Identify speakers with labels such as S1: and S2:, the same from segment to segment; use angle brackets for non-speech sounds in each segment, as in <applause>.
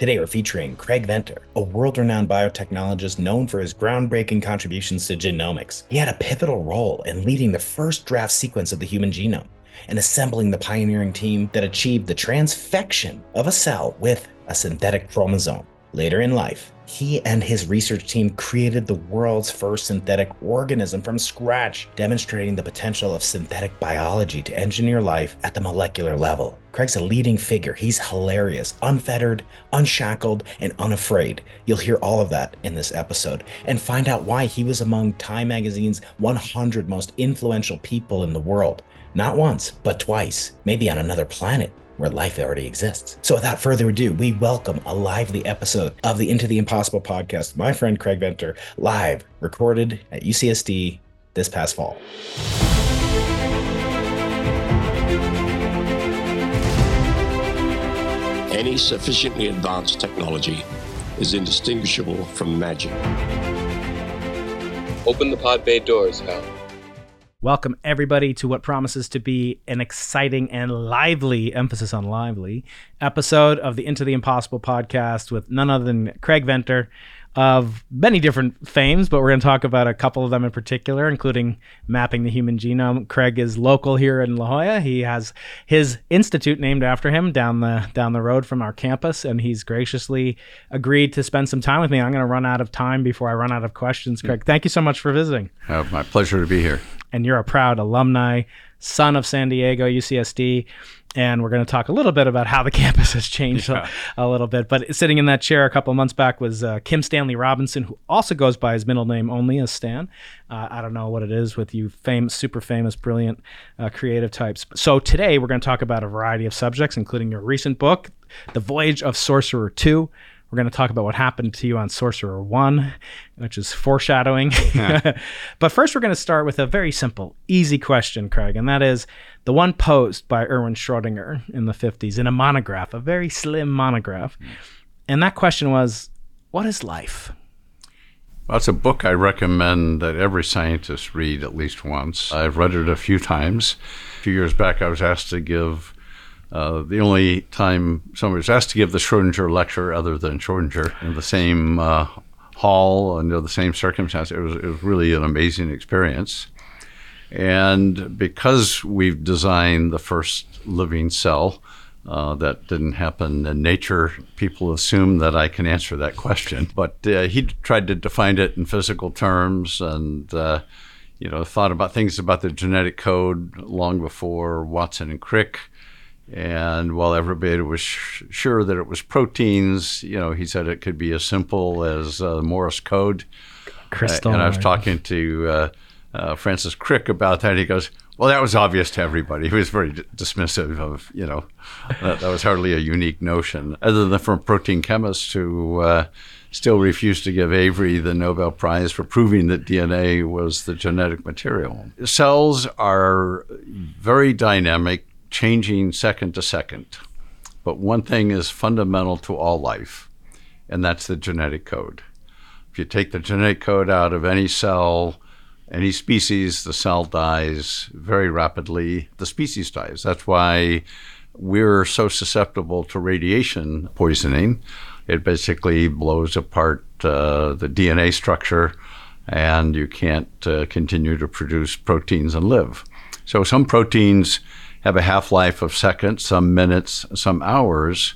S1: Today, we're featuring Craig Venter, a world renowned biotechnologist known for his groundbreaking contributions to genomics. He had a pivotal role in leading the first draft sequence of the human genome and assembling the pioneering team that achieved the transfection of a cell with a synthetic chromosome. Later in life, he and his research team created the world's first synthetic organism from scratch, demonstrating the potential of synthetic biology to engineer life at the molecular level. Craig's a leading figure. He's hilarious, unfettered, unshackled, and unafraid. You'll hear all of that in this episode and find out why he was among Time Magazine's 100 most influential people in the world. Not once, but twice, maybe on another planet where life already exists. So without further ado, we welcome a lively episode of the Into the Impossible podcast. My friend Craig Venter, live, recorded at UCSD this past fall.
S2: Any sufficiently advanced technology is indistinguishable from magic.
S3: Open the pod bay doors, Hal.
S4: Welcome, everybody, to what promises to be an exciting and lively emphasis on lively episode of the Into the Impossible podcast with none other than Craig Venter of many different fames, but we're going to talk about a couple of them in particular, including mapping the human genome. Craig is local here in La Jolla. He has his institute named after him down the down the road from our campus, and he's graciously agreed to spend some time with me. I'm going to run out of time before I run out of questions. Craig, thank you so much for visiting.
S5: Uh, my pleasure to be here
S4: and you're a proud alumni, son of San Diego, UCSD. And we're going to talk a little bit about how the <laughs> campus has changed yeah. a, a, little bit. But sitting in that chair a couple months back was uh, Kim Stanley Robinson, who also goes by his middle name only as Stan. Uh, I don't know what it is with you famous, super famous, brilliant, uh, creative types. So today we're going to talk about a variety of subjects, including your recent book, The Voyage of Sorcerer 2 we're going to talk about what happened to you on Sorcerer 1, which is foreshadowing. Yeah. <laughs> but first, we're going to start with a very simple, easy question, Craig, and that is the one posed by Erwin Schrödinger in the 50s in a monograph, a very slim monograph. And that question was What is life?
S5: Well, it's a book I recommend that every scientist read at least once. I've read it a few times. A few years back, I was asked to give uh, the only time somebody was asked to give the Schrodinger lecture other than Schrodinger in the same uh, hall under the same circumstances, it was, it was really an amazing experience. And because we've designed the first living cell, uh, that didn't happen in nature. People assume that I can answer that question, but uh, he tried to define it in physical terms, and uh, you know thought about things about the genetic code long before Watson and Crick. And while everybody was sh- sure that it was proteins, you know, he said it could be as simple as uh, Morse code.
S4: Crystal.
S5: Uh, and I was talking to uh, uh, Francis Crick about that. He goes, "Well, that was obvious to everybody." He was very d- dismissive of, you know, that, that, was hardly a unique notion, other than from protein chemists who uh, still refused to give Avery the Nobel Prize for proving that DNA was the genetic material. Cells are very dynamic changing second to second. But one thing is fundamental to all life, and that's the genetic code. If you take the genetic code out of any cell, any species, the cell dies very rapidly. The species dies. That's why we're so susceptible to radiation poisoning. It basically blows apart uh, the DNA structure, and you can't uh, continue to produce proteins and live. So, some proteins have a half life of seconds, some minutes, some hours,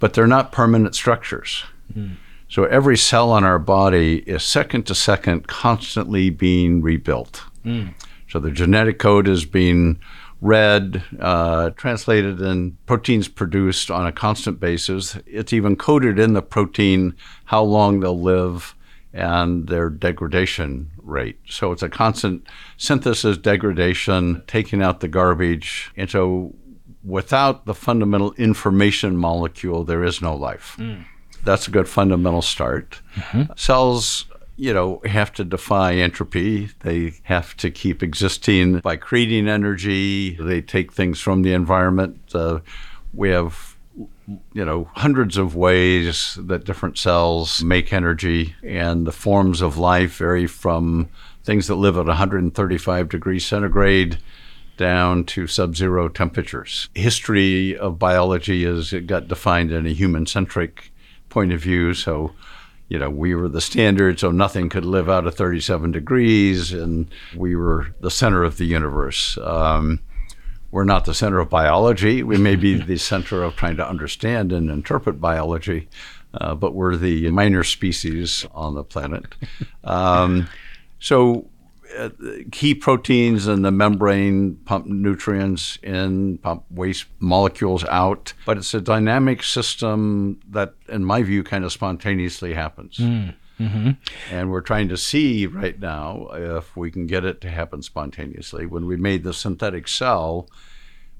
S5: but they're not permanent structures. Mm. So every cell on our body is second to second constantly being rebuilt. Mm. So the genetic code is being read, uh, translated, and proteins produced on a constant basis. It's even coded in the protein how long they'll live and their degradation rate. So it's a constant synthesis, degradation, taking out the garbage. And so without the fundamental information molecule, there is no life. Mm. That's a good fundamental start. Mm-hmm. Cells, you know, have to defy entropy. They have to keep existing by creating energy. They take things from the environment. Uh, we have you know, hundreds of ways that different cells make energy, and the forms of life vary from things that live at 135 degrees centigrade down to sub zero temperatures. History of biology is it got defined in a human centric point of view. So, you know, we were the standard, so nothing could live out of 37 degrees, and we were the center of the universe. Um, we're not the center of biology. We may be the center of trying to understand and interpret biology, uh, but we're the minor species on the planet. Um, so, uh, key proteins in the membrane pump nutrients in, pump waste molecules out. But it's a dynamic system that, in my view, kind of spontaneously happens. Mm. Mm-hmm. And we're trying to see right now if we can get it to happen spontaneously. When we made the synthetic cell,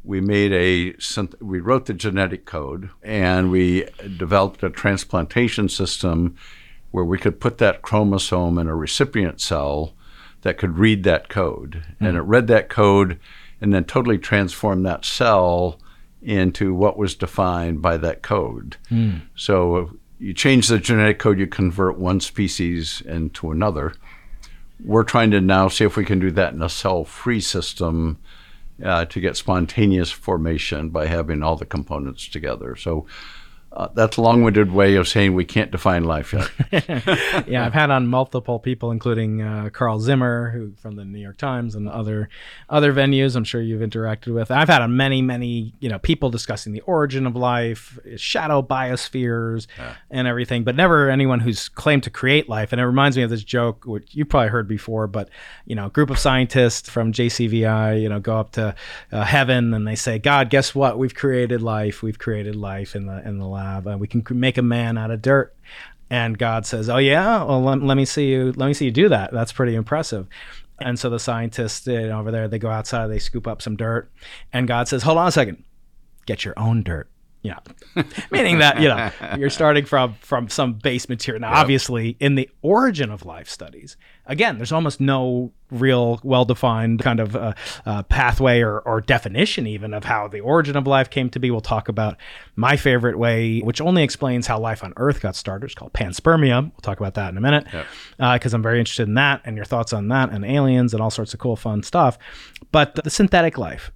S5: we made a we wrote the genetic code and we developed a transplantation system where we could put that chromosome in a recipient cell that could read that code mm. and it read that code and then totally transformed that cell into what was defined by that code. Mm. So you change the genetic code, you convert one species into another. We're trying to now see if we can do that in a cell free system uh, to get spontaneous formation by having all the components together. So uh, that's a long-winded way of saying we can't define life yet. <laughs>
S4: yeah, I've had on multiple people, including uh, Carl Zimmer, who from the New York Times and other other venues. I'm sure you've interacted with. I've had on many, many, you know, people discussing the origin of life, shadow biospheres, yeah. and everything, but never anyone who's claimed to create life. And it reminds me of this joke, which you probably heard before, but you know, a group of scientists from JCVI, you know, go up to uh, heaven and they say, "God, guess what? We've created life. We've created life in the in the lab. Uh, we can make a man out of dirt. And God says, "Oh yeah, well let, let, me see you. Let me see you do that. That's pretty impressive." And so the scientists you know, over there, they go outside, they scoop up some dirt, and God says, "Hold on a second, get your own dirt." you <laughs> know, meaning that you know you're starting from from some base material. Now, yep. obviously, in the origin of life studies, again, there's almost no real well-defined kind of uh, uh, pathway or, or definition even of how the origin of life came to be. We'll talk about my favorite way, which only explains how life on Earth got started. It's called panspermia. We'll talk about that in a minute because yep. uh, I'm very interested in that and your thoughts on that and aliens and all sorts of cool, fun stuff. But the synthetic life,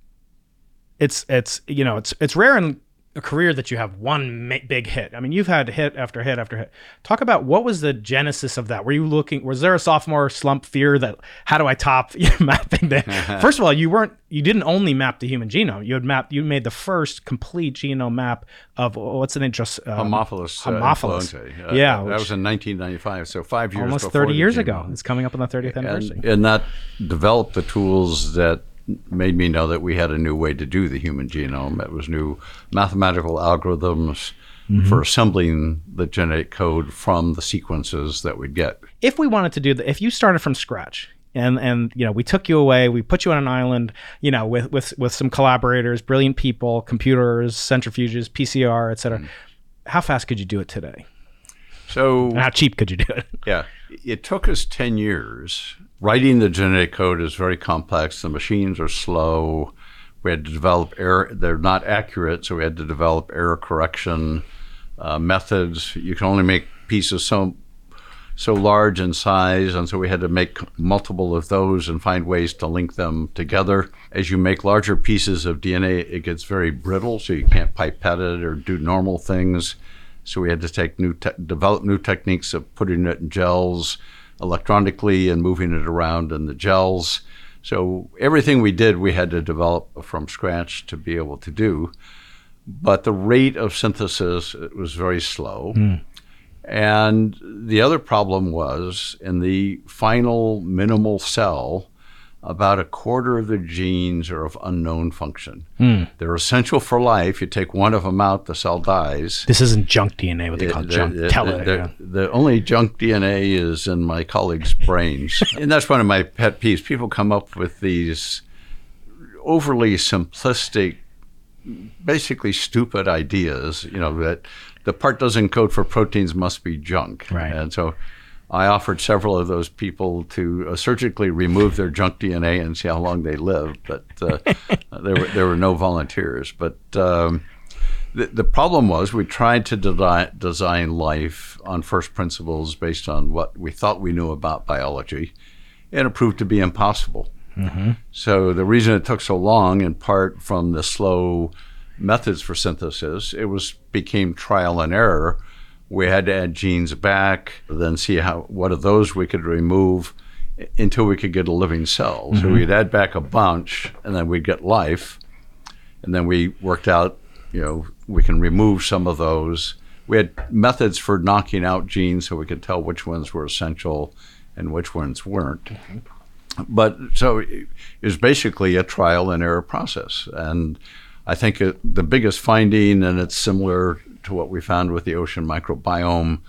S4: it's it's you know it's it's rare in a career that you have one ma- big hit. I mean, you've had hit after hit after hit. Talk about what was the genesis of that? Were you looking? Was there a sophomore slump fear that how do I top <laughs> mapping that? <laughs> First of all, you weren't. You didn't only map the human genome. You had mapped. You made the first complete genome map of what's the name? Just
S5: um, Haemophilus.
S4: Haemophilus.
S5: Uh, yeah, that, that was in 1995. So five years.
S4: Almost 30 years ago. It's coming up on the 30th anniversary.
S5: And, and that developed the tools that made me know that we had a new way to do the human genome. It was new mathematical algorithms mm-hmm. for assembling the genetic code from the sequences that we'd get.
S4: If we wanted to do that, if you started from scratch, and and you know we took you away we put you on an island you know with with with some collaborators brilliant people computers centrifuges pcr etc mm. how fast could you do it today
S5: so
S4: and how cheap could you do it
S5: yeah it took us 10 years writing the genetic code is very complex. The machines are slow. We had to develop error. They're not accurate, so we had to develop error correction uh, methods. You can only make pieces so so large in size, and so we had to make multiple of those and find ways to link them together. As you make larger pieces of DNA, it gets very brittle, so you can't pipette it or do normal things. So we had to take new te- develop new techniques of putting it in gels electronically and moving it around in the gels. So everything we did, we had to develop from scratch to be able to do. But the rate of synthesis was very slow. Mm. And the other problem was in the final minimal cell, about a quarter of the genes are of unknown function. Mm. They're essential for life. You take one of them out, the cell dies.
S4: This isn't junk DNA, what they call junk the, tele.
S5: The,
S4: yeah.
S5: the, only junk DNA is in my colleagues' brains. <laughs> and that's one of my pet peeves. People come up with these overly simplistic, basically stupid ideas, you know, that the part doesn't code for proteins must be junk.
S4: Right.
S5: And so I offered several of those people to uh, surgically remove their junk DNA and see how long they live, but uh, <laughs> there were there were no volunteers. But um, the, the problem was we tried to de- design life on first principles based on what we thought we knew about biology, and it proved to be impossible. So the reason it took so long, in part from the slow methods for synthesis, it was became trial and error. We had to add genes back, then see how what of those we could remove until we could get a living cell. So mm-hmm. we'd add back a bunch, and then we'd get life, and then we worked out, you know, we can remove some of those. We had methods for knocking out genes so we could tell which ones were essential and which ones weren't mm-hmm. but so it was basically a trial and error process. And I think the biggest finding, and it's similar to what we found with the ocean microbiome,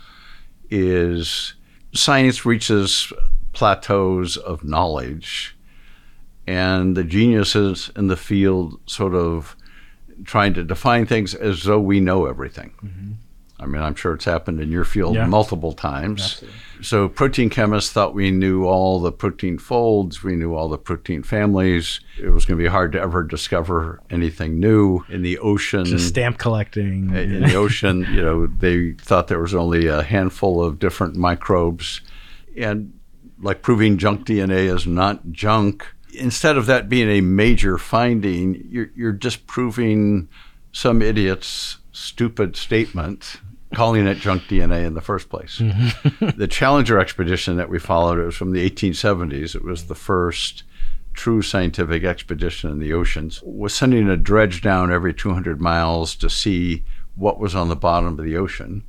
S5: is science reaches plateaus of knowledge, and the geniuses in the field sort of trying to define things as though we know everything. Mm-hmm. I mean, I'm sure it's happened in your field
S4: Yeah.
S5: multiple times. So, protein chemists thought we knew all the protein folds, we knew all the protein families. It was going to be hard to ever discover anything new in the ocean.
S4: Just stamp collecting.
S5: in the ocean, you know, they thought there was only a handful of different microbes. And like proving junk DNA is not junk, instead of that being a major finding, you're, you're just proving some idiot's stupid statement, calling it junk DNA in the first place. Mm-hmm. the Challenger expedition that we followed it was from the 1870s. It was the first true scientific expedition in the oceans. Was sending a dredge down every 200 miles to see what was on the bottom of the ocean.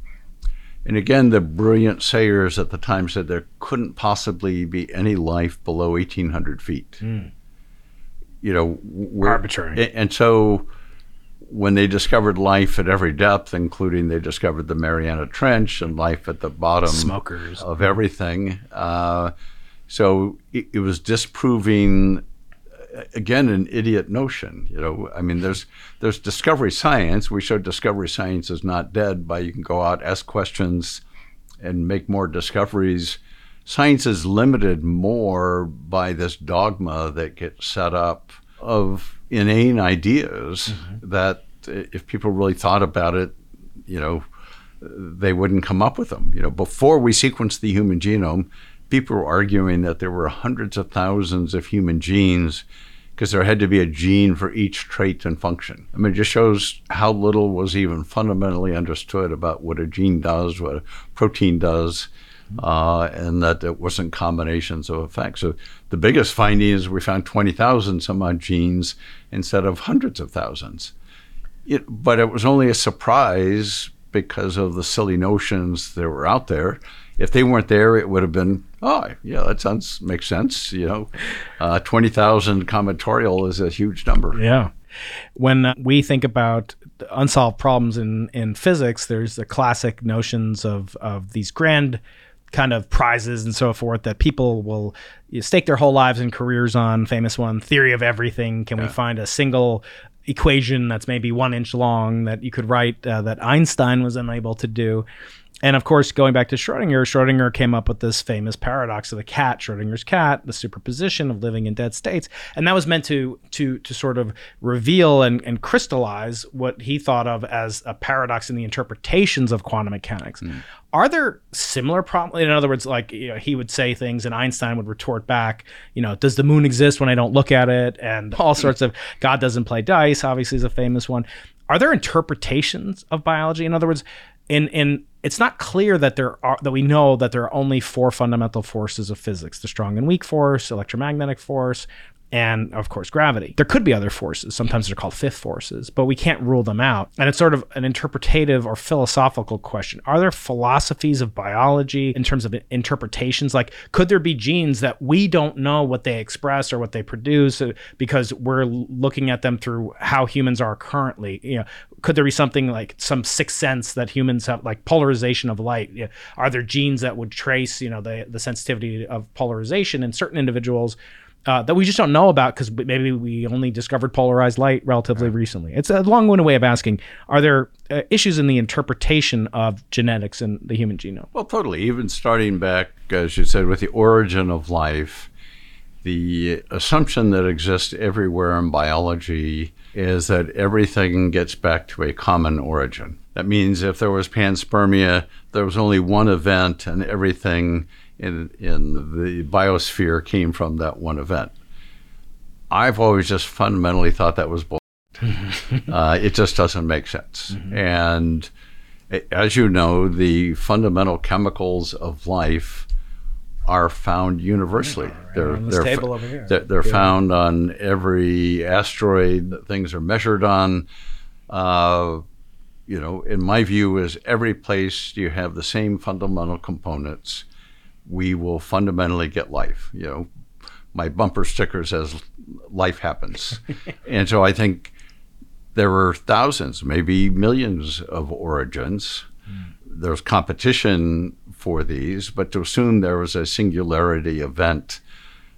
S5: And again, the brilliant sayers at the time said there couldn't possibly be any life below 1,800 feet. Mm. You know,
S4: Arbitrary.
S5: And so when they discovered life at every depth, including they discovered the Mariana Trench and life at the bottom
S4: Smokers.
S5: of everything. Uh, so it, it was disproving uh, again an idiot notion. You know, I mean, there's there's discovery science. We showed discovery science is not dead by you can go out, ask questions, and make more discoveries. Science is limited more by this dogma that gets set up of inane ideas that uh, if people really thought about it, you know, they wouldn't come up with them. You know, before we sequenced the human genome, people were arguing that there were hundreds of thousands of human genes because there had to be a gene for each trait and function. I mean, it just shows how little was even fundamentally understood about what a gene does, what a protein does, uh, and that it wasn't combinations of effects. So the biggest finding is we found 20,000 some odd genes instead of hundreds of thousands. It, but it was only a surprise because of the silly notions that were out there. If they weren't there, it would have been, oh, yeah, that sounds makes sense. You know, uh, twenty thousand combinatorial is a huge number.
S4: Yeah. When uh, we think about unsolved problems in, in physics, there's the classic notions of, of these grand kind of prizes and so forth that people will stake their whole lives and careers on. Famous one, theory of everything. Can we find a single equation that's maybe one inch long that you could write uh, that Einstein was unable to do? And of course, going back to Schrodinger, Schrodinger came up with this famous paradox of the cat, Schrodinger's cat, the superposition of living and dead states, and that was meant to to to sort of reveal and, and crystallize what he thought of as a paradox in the interpretations of quantum mechanics. Hmm. Are there similar problems? In other words, like you know, he would say things, and Einstein would retort back, you know, does the moon exist when I don't look at it, and <laughs> all sorts of God doesn't play dice. Obviously, is a famous one. Are there interpretations of biology? In other words, in in it's not clear that there are that we know that there are only four fundamental forces of physics: the strong and weak force, electromagnetic force, and of course gravity. There could be other forces. Sometimes they're called fifth forces, but we can't rule them out. And it's sort of an interpretative or philosophical question. Are there philosophies of biology in terms of interpretations? Like, could there be genes that we don't know what they express or what they produce uh, because we're looking at them through how humans are currently? You know, could there be something like some sixth sense that humans have, like polarization of light? You know, are there genes that would trace, you know, the the sensitivity of polarization in certain individuals? Uh, that we just don't know about because maybe we only discovered polarized light relatively recently. It's a long-winded way of asking: Are there uh, issues in the interpretation of genetics in the human genome?
S5: Well, totally. Even starting back, as you said, with the origin of life, the assumption that exists everywhere in biology is that everything gets back to a common origin. That means if there was panspermia, there was only one event, and everything in in the biosphere came from that one event. I've always just fundamentally thought that was bull. <laughs> uh, it just doesn't make sense.
S4: Mm-hmm.
S5: And as you know, the fundamental chemicals of life are found universally. they're
S4: on this
S5: they're,
S4: table over here.
S5: they're, they're found on every asteroid that things are measured on. Uh, you know, in my view, is every place you have the same fundamental components, we will fundamentally get life. You know, my bumper sticker says life happens. <laughs> and so I think there were thousands, maybe millions of origins. Hmm. There's competition for these, but to assume there was a singularity event,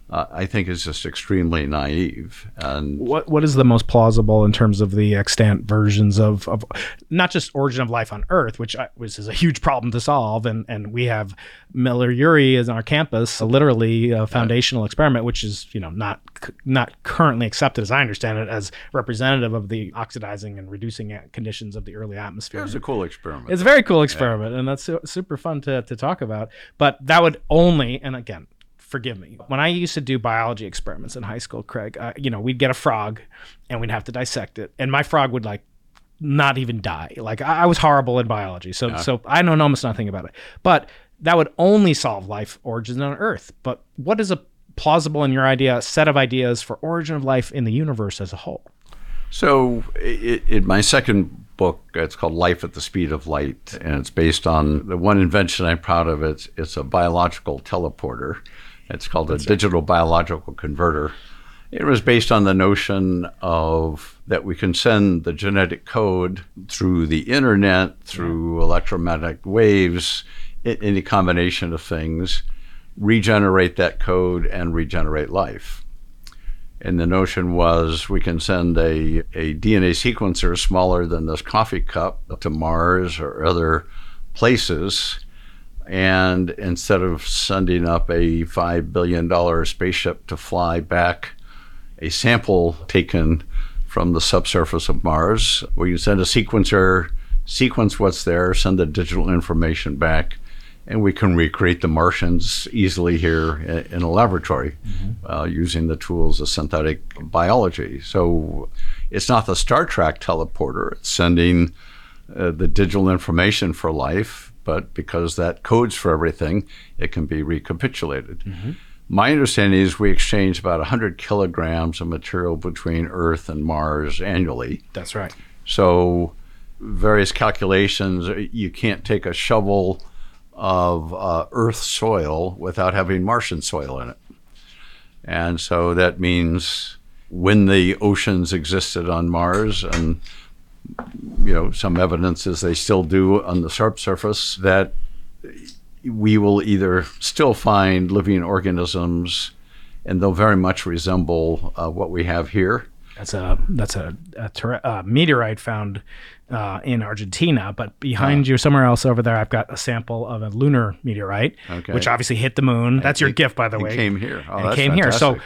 S5: uh, I think is just extremely naive. And
S4: What what is the most plausible in terms of the extant versions of, of not just origin of life on Earth, which, I, which is a huge problem to solve, and and we have Miller Urey is on our campus, literally a foundational experiment, which is you know not not currently accepted as I understand it as representative of the oxidizing and reducing conditions of the early atmosphere.
S5: it was a cool experiment.
S4: It's a very cool experiment, and that's su- super fun to, to talk about. But that would only, and again, forgive me, when I used to do biology experiments in high school, Craig, uh, you know, we'd get a frog and we'd have to dissect it, and my frog would like not even die. Like I, I was horrible in biology, so so I know almost nothing about it. But that would only solve life origins on Earth. But what is a plausible in your idea set of ideas for origin of life in the universe as a whole?
S5: So, in my second book, it's called Life at the Speed of Light, and it's based on the one invention I'm proud of. It's it's a biological teleporter. It's called a digital biological converter. It was based on the notion of that we can send the genetic code through the internet, through electromagnetic waves, any combination of things, regenerate that code and regenerate life. And the notion was we can send a, a DNA sequencer smaller than this coffee cup to Mars or other places. And instead of sending up a $5 billion spaceship to fly back a sample taken from the subsurface of Mars, we can send a sequencer, sequence what's there, send the digital information back, and we can recreate the Martians easily here in a laboratory uh, using the tools of synthetic biology. So it's not the Star Trek teleporter, it's sending uh, the digital information for life, but because that codes for everything, it can be recapitulated. My understanding is we exchange about 100 kilograms of material between Earth and Mars annually.
S4: That's right.
S5: So, various calculations, you can't take a shovel of uh, Earth soil without having Martian soil in it. And so that means when the oceans existed on Mars, and you know, some evidence is they still do on the subsurface, that we will either still find living organisms and they'll very much resemble uh, what we have here.
S4: That's a that's a, a ter- uh, meteorite found uh, in Argentina, but behind you, somewhere else over there, I've got a sample of a lunar meteorite,
S5: Okay.
S4: which obviously hit the moon. That's your
S5: it-
S4: gift, by the
S5: it
S4: way.
S5: came here. Oh,
S4: and came here. So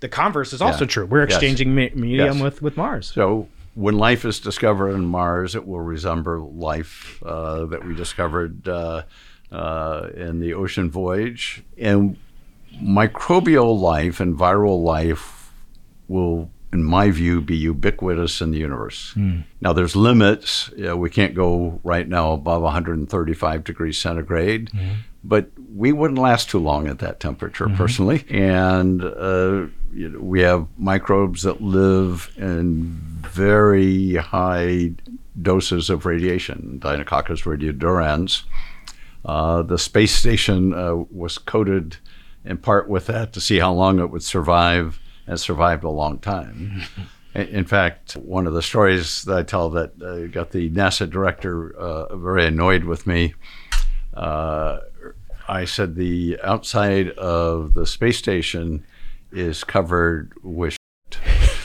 S4: the converse is also
S5: Yeah.
S4: true. We're
S5: Yes.
S4: exchanging me- medium
S5: Yes.
S4: with with Mars.
S5: So when life is discovered on Mars, it will resemble life uh, that we discovered uh, uh, in the ocean voyage. And microbial life and viral life will, in my view, be ubiquitous in the universe. Now, there's limits. You know, we can't go right now above 135 degrees centigrade, but we wouldn't last too long at that temperature, personally. And uh, you know, we have microbes that live in very high doses of radiation, Deinococcus radiodurans. Uh, the space station uh, was coated in part with that to see how long it would survive, and survived a long time. <laughs> In fact, one of the stories that I tell that uh, got the NASA director uh, very annoyed with me. Uh, I said the outside of the space station is covered with.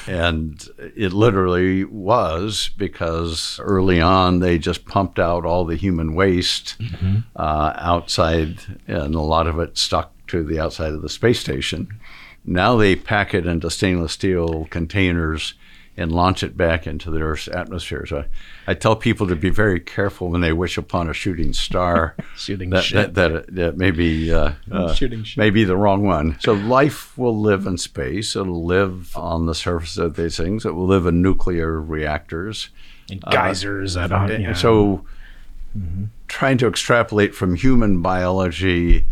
S5: And it literally was because early on they just pumped out all the human waste uh, outside, and a lot of it stuck to the outside of the space station. Now they pack it into stainless steel containers and launch it back into the Earth's atmosphere. So I, I tell people to be very careful when they wish upon a shooting star. <laughs>
S4: shooting
S5: that,
S4: shit.
S5: That, that, that may be, uh, <laughs> uh,
S4: Shooting shit.
S5: may be the wrong one. So life will live in space. It'll live on the surface of these things. It will live in nuclear reactors.
S4: And geysers. I don't.
S5: And
S4: Yeah.
S5: So, trying to extrapolate from human biology,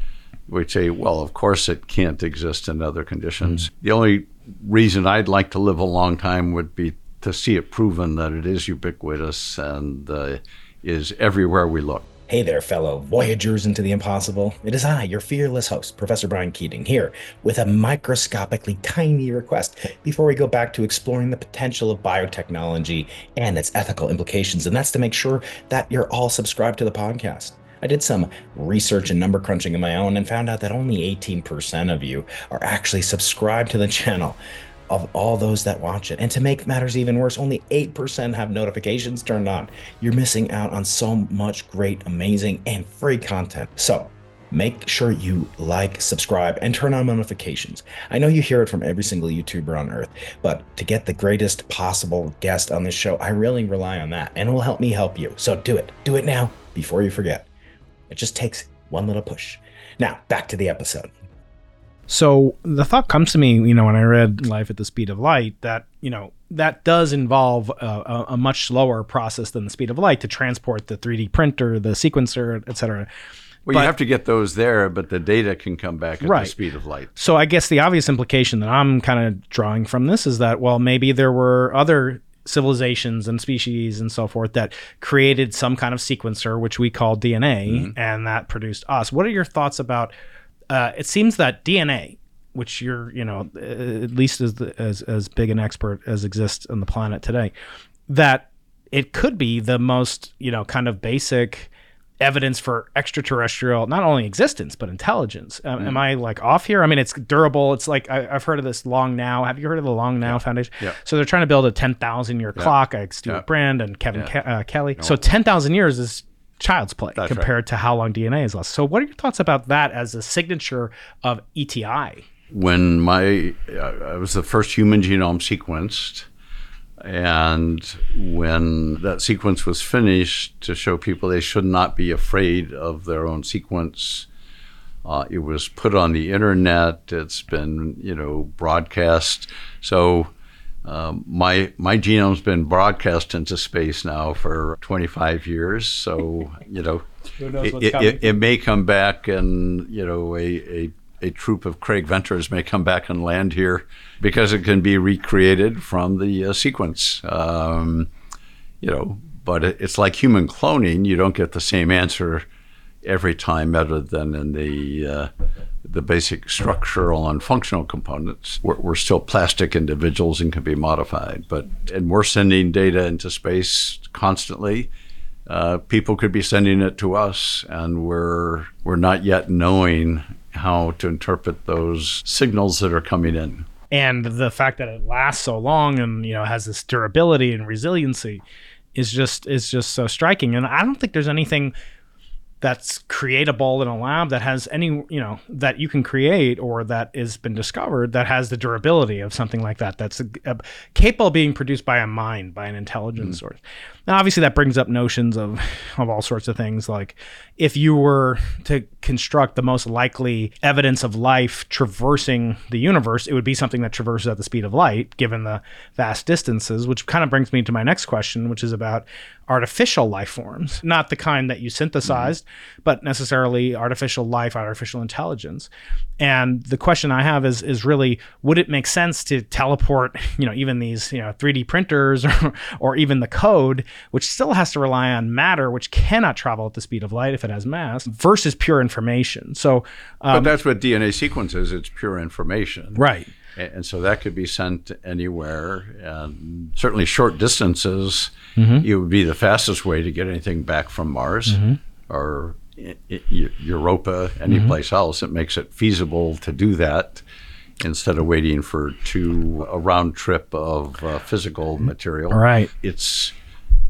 S5: we say, well, of course it can't exist in other conditions. The only reason I'd like to live a long time would be to see it proven that it is ubiquitous and uh, is everywhere we look.
S1: Hey there, fellow voyagers into the impossible. It is I, your fearless host, Professor Brian Keating, here with a microscopically tiny request before we go back to exploring the potential of biotechnology and its ethical implications, and that's to make sure that you're all subscribed to the podcast. I did some research and number crunching of my own and found out that only 18% of you are actually subscribed to the channel of all those that watch it. And to make matters even worse, only 8% have notifications turned on. You're missing out on so much great, amazing, and free content. So, make sure you like, subscribe, and turn on notifications. I know you hear it from every single YouTuber on earth, but to get the greatest possible guest on this show, I really rely on that, and it will help me help you. So, do it. Do it now before you forget. It just takes one little push. Now, back to the episode.
S4: So the thought comes to me, you know, when I read Life at the Speed of Light, that you know that does involve a, a, a much slower process than the speed of light to transport the 3D printer, the sequencer, et cetera.
S5: Well,
S4: But-
S5: you have to get those there, but the data can come back at
S4: Right.
S5: the speed of light.
S4: So I guess the obvious implication that I'm kind of drawing from this is that well, maybe there were other civilizations and species and so forth that created some kind of sequencer which we call DNA and that produced us. What are your thoughts about uh, it seems that DNA which you're, you know, uh, at least as the, as as big an expert as exists on the planet today, that it could be the most, you know, kind of basic evidence for extraterrestrial not only existence but intelligence. Um, Am I like off here? I mean, it's durable. It's like I, I've heard of this Long Now. Have you heard of the Long Now Foundation?
S5: Yeah.
S4: So they're trying to build a ten thousand year clock. Like Stuart
S5: Yeah.
S4: Brand and Kevin Ke- uh, Kelly. So ten thousand years is child's play
S5: That's right.
S4: compared to how long DNA is lost. So what are your thoughts about that as a signature of ETI?
S5: when my uh, I was the first human genome sequenced, and when that sequence was finished, to show people they should not be afraid of their own sequence. Uh, it was put on the internet. It's been, you know, broadcast. So um, my my genome's been broadcast into space now for 25 years. So <laughs> you know, it, it, it, may come back, and you know, a, a a troop of Craig Venters may come back and land here because it can be recreated from the uh, sequence. Um, you know, but it's like human cloning. You don't get the same answer every time, other than in the uh, the basic structural and functional components. We're, we're still plastic individuals and can be modified, but and we're sending data into space constantly. Uh, people could be sending it to us, and we're we're not yet knowing how to interpret those signals that are coming in.
S4: and the fact that it lasts so long and you know has this durability and resiliency is just is just so striking. And i don't think there's anything that's creatable in a lab that has any you know that you can create or that has been discovered that has the durability of something like that that's a capable of being produced by a mind by an intelligence mm. source now obviously that brings up notions of of all sorts of things like if you were to construct the most likely evidence of life traversing the universe it would be something that traverses at the speed of light given the vast distances which kind of brings me to my next question which is about artificial life forms. Not the kind that you synthesized mm-hmm. but necessarily artificial life artificial intelligence and the question i have is is really would it make sense to teleport <laughs> you know even these you know 3d printers <laughs> or, or even the code which still has to rely on matter which cannot travel at the speed of light if it has mass versus pure information so
S5: But
S4: um,
S5: that's what DNA sequence is. It's pure information.
S4: right
S5: And so that could be sent anywhere. And certainly short distances,
S4: Mm-hmm.
S5: it would be the fastest way to get anything back from Mars or I- Eu- Europa, any
S4: Mm-hmm.
S5: place else. It makes it feasible to do that instead of waiting for two a round trip of uh, physical material.
S4: Right.
S5: It's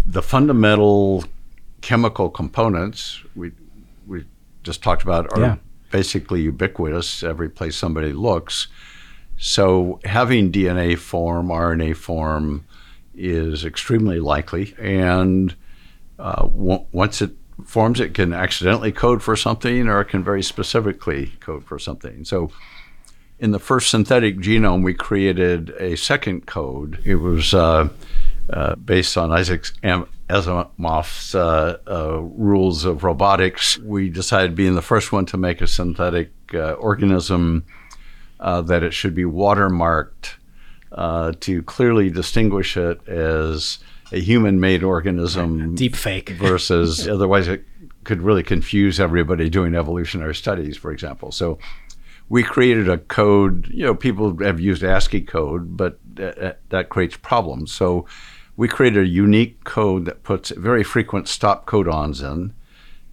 S5: the fundamental chemical components we we just talked about are
S4: Yeah.
S5: basically ubiquitous every place somebody looks. So having DNA form, RNA form, is extremely likely. And uh, w- once it forms, it can accidentally code for something or it can very specifically code for something. So in the first synthetic genome, we created a second code. It was uh, uh, based on Isaac Asimov's uh, uh, rules of robotics. We decided, being the first one to make a synthetic uh, organism, uh, that it should be watermarked to clearly distinguish it as a human-made organism,
S4: deep fake, <laughs>
S5: versus otherwise it could really confuse everybody doing evolutionary studies, for example. So we created a code. You know, people have used ASCII code, but that creates problems. So we created a unique code that puts very frequent stop codons in.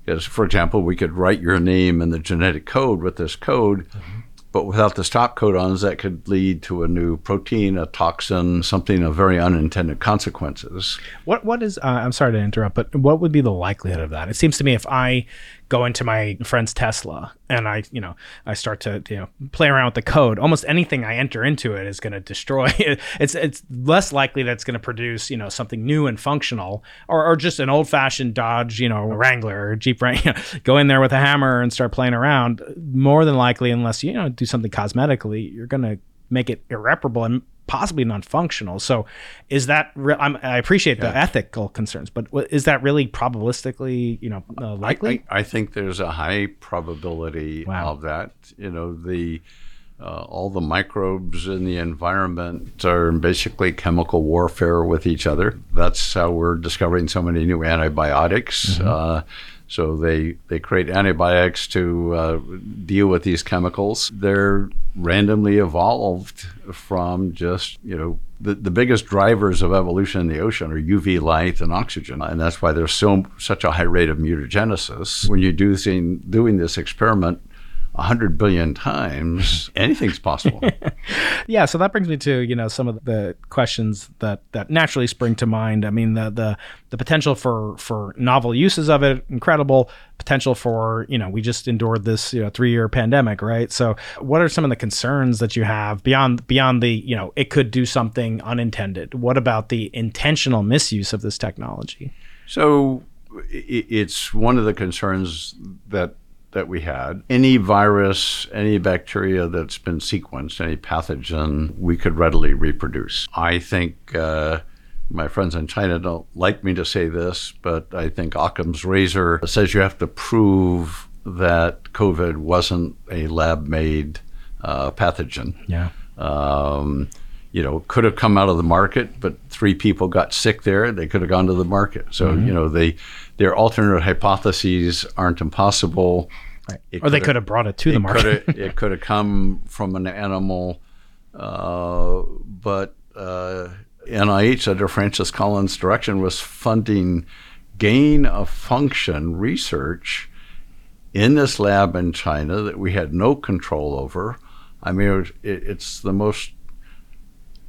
S5: Because, for example, we could write your name in the genetic code with this code, mm-hmm. But without the stop codons, that could lead to a new protein, a toxin, something of very unintended consequences.
S4: What what is? Uh, I'm sorry to interrupt, but what would be the likelihood of that? It seems to me if I go into my friend's Tesla and I, you know, I start to, you know, play around with the code, almost anything I enter into it is going to destroy <laughs> it. It's, it's less likely that it's going to produce, you know, something new and functional or, or just an old fashioned Dodge, you know, Wrangler or Jeep, <laughs> you know, go in there with a hammer and start playing around. More than likely, unless, you know, do something cosmetically, you're going to make it irreparable and possibly non-functional. So, is that re- i appreciate the ethical concerns, but is that really probabilistically, you know, uh, likely?
S5: I, I, I, think there's a high probability wow. of that. You know, the uh, all the microbes in the environment are basically chemical warfare with each other. That's how we're discovering so many new antibiotics. Mm-hmm. Uh, so they they create antibiotics to uh, deal with these chemicals. They're randomly evolved from just you know the, the biggest drivers of evolution in the ocean are UV light and oxygen, and that's why there's so such a high rate of mutagenesis. When you're doing doing this experiment, 100 billion times, <laughs> anything's possible. <laughs>
S4: yeah, so that brings me to, you know, some of the questions that that naturally spring to mind. I mean, the the the potential for for novel uses of it incredible, potential for, you know, we just endured this, you know, 3-year pandemic, right? So, what are some of the concerns that you have beyond beyond the, you know, it could do something unintended? What about the intentional misuse of this technology?
S5: So, it's one of the concerns that that we had. Any virus, any bacteria that's been sequenced, any pathogen, we could readily reproduce. I think uh, my friends in China don't like me to say this, but I think Occam's razor says you have to prove that COVID wasn't a lab made uh, pathogen.
S4: Yeah. Um,
S5: you know, could have come out of the market, but three people got sick there. They could have gone to the market. So, mm-hmm. you know, they, their alternate hypotheses aren't impossible.
S4: Right. Or they could have brought it to the market.
S5: it could have come from an animal, uh, but uh, NIH under Francis Collins' direction was funding gain of function research in this lab in China that we had no control over. I mean, it, it's the most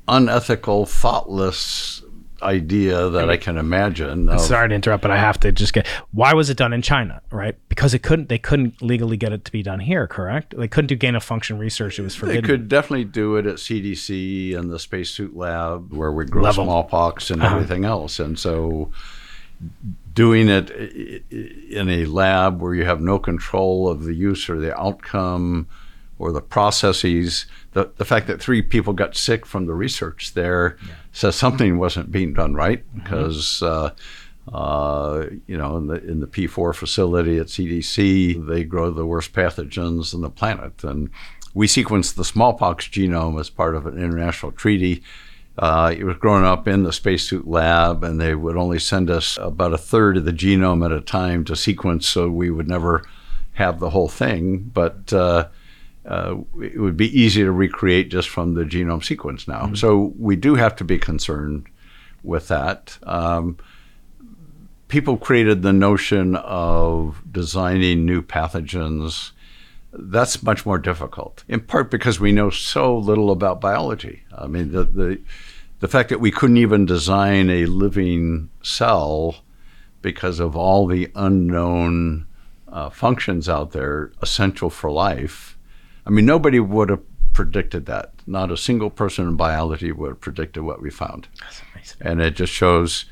S5: unethical, thoughtless idea that I can imagine.
S4: Of, Sorry to interrupt, but I have to just get. Why was it done in China? Right? Because it couldn't. They couldn't legally get it to be done here. Correct? They couldn't do gain of function research. It was forbidden.
S5: They could definitely do it at CDC and the spacesuit lab where we grow Level. smallpox and uh-huh. everything else. And so, doing it in a lab where you have no control of the use or the outcome or the processes. The, the fact that three people got sick from the research there yeah. says something wasn't being done right because, mm-hmm. uh, uh, you know, in the, in the P4 facility at CDC, they grow the worst pathogens on the planet. And we sequenced the smallpox genome as part of an international treaty. Uh, it was growing up in the spacesuit lab, and they would only send us about a third of the genome at a time to sequence, so we would never have the whole thing. But uh, uh, it would be easy to recreate just from the genome sequence now. Mm-hmm. So we do have to be concerned with that. Um, people created the notion of designing new pathogens. That's much more difficult, in part because we know so little about biology. I mean, the, the, the fact that we couldn't even design a living cell because of all the unknown uh, functions out there essential for life I mean, nobody would have predicted that. Not a single person in biology would have predicted what we found.
S4: That's amazing.
S5: And it just shows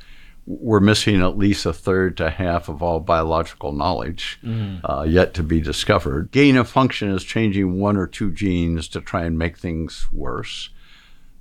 S5: we're missing at least a third to half of all biological knowledge uh, yet to be discovered. Gain of function is changing one or two genes to try and make things worse.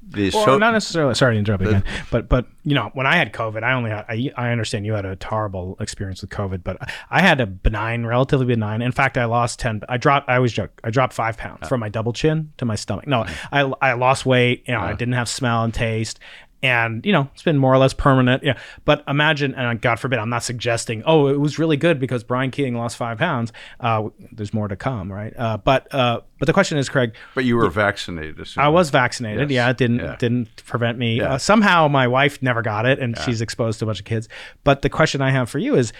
S5: The
S4: Or
S5: so-
S4: not necessarily. Sorry to interrupt again, but but you know when I had COVID, I only had, I, I understand you had a terrible experience with COVID, but I had a benign, relatively benign. In fact, I lost ten. I dropped. I always joke. I dropped five pounds oh. from my double chin to my stomach. No, mm. I I lost weight. You know, I uh-huh. didn't have smell and taste. And you know it's been more or less permanent. Yeah, but imagine, and God forbid, I'm not suggesting. Oh, it was really good because Brian Keating lost five pounds. Uh, there's more to come, right? Uh, but uh, but the question is, Craig,
S5: but you were vaccinated.
S4: I was vaccinated.
S5: Yes.
S4: Yeah, it didn't
S5: Yeah.
S4: didn't prevent me.
S5: Yeah.
S4: Uh, somehow my wife never got it, and she's exposed to a bunch of kids. But the question I have for you is,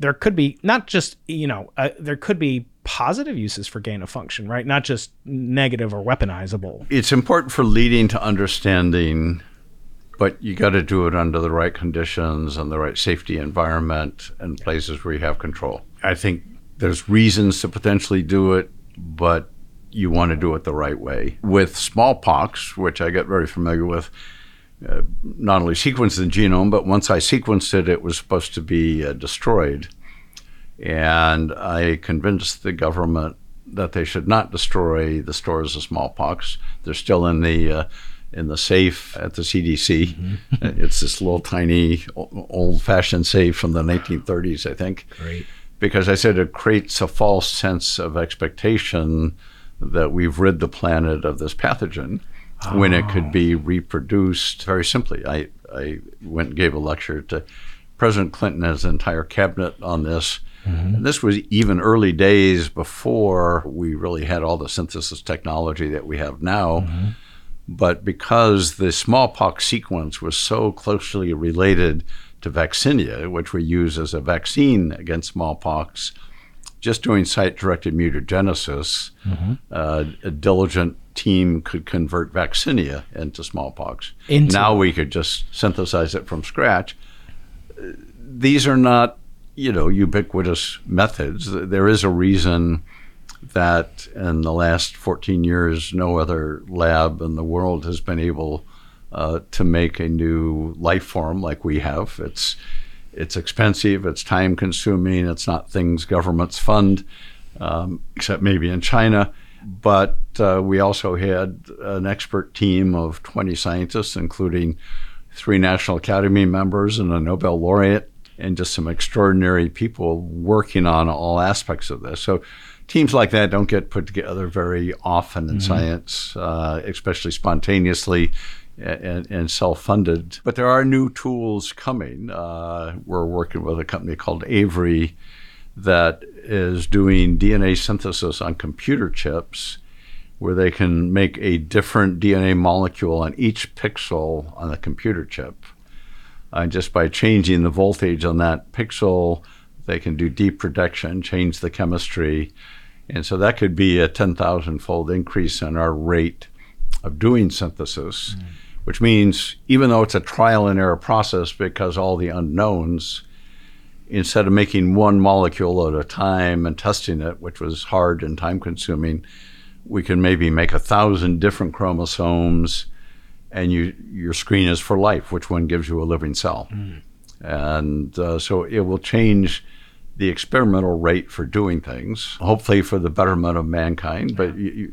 S4: there could be not just you know uh, there could be positive uses for gain of function, right? Not just negative or weaponizable.
S5: it's important for leading to understanding, but you got to do it under the right conditions and the right safety environment and places where you have control. I think there's reasons to potentially do it, but you want to do it the right way. With smallpox, which I got very familiar with, uh, not only sequenced the genome, but once I sequenced it, it was supposed to be uh, destroyed. And I convinced the government that they should not destroy the stores of smallpox. They're still in the uh, in the safe at the CDC. Uh, mm-hmm. it's this little tiny old-fashioned safe from the 1930s, I think.
S1: Great.
S5: Because I said it creates a false sense of expectation that we've rid the planet of this pathogen when it could ah. be reproduced very simply. I, I went and gave a lecture to President Clinton and his entire cabinet on this. Mm-hmm. And this was even early days before we really had all the synthesis technology that we have now. Mm-hmm. But because the smallpox sequence was so closely related to vaccinia, which we use as a vaccine against smallpox, just doing site directed mutagenesis, uh, a diligent team could convert vaccinia into smallpox.
S4: Into-
S5: now we could just synthesize it from scratch. These are not, you know, ubiquitous methods. There is a reason that in the last 14 years, no other lab in the world has been able uh, to make a new life form like we have. It's it's expensive, it's time consuming, it's not things governments fund, um, except maybe in China. But uh, we also had an expert team of 20 scientists, including three National Academy members and a Nobel laureate, and just some extraordinary people working on all aspects of this. So teams like that don't get put together very often in science, uh, especially spontaneously and, and self-funded. But there are new tools coming. Uh, we're working with a company called Avery that is doing DNA synthesis on computer chips where they can make a different DNA molecule on each pixel on the computer chip. And just by changing the voltage on that pixel, they can do deep protection, change the chemistry. And so that could be a 10,000 fold increase in our rate of doing synthesis, which means even though it's a trial and error process because all the unknowns, instead of making one molecule at a time and testing it, which was hard and time consuming, we can maybe make a thousand different chromosomes and you, your screen is for life, which one gives you a living cell. And uh, so it will change the experimental rate for doing things, hopefully for the betterment of mankind. But you, you,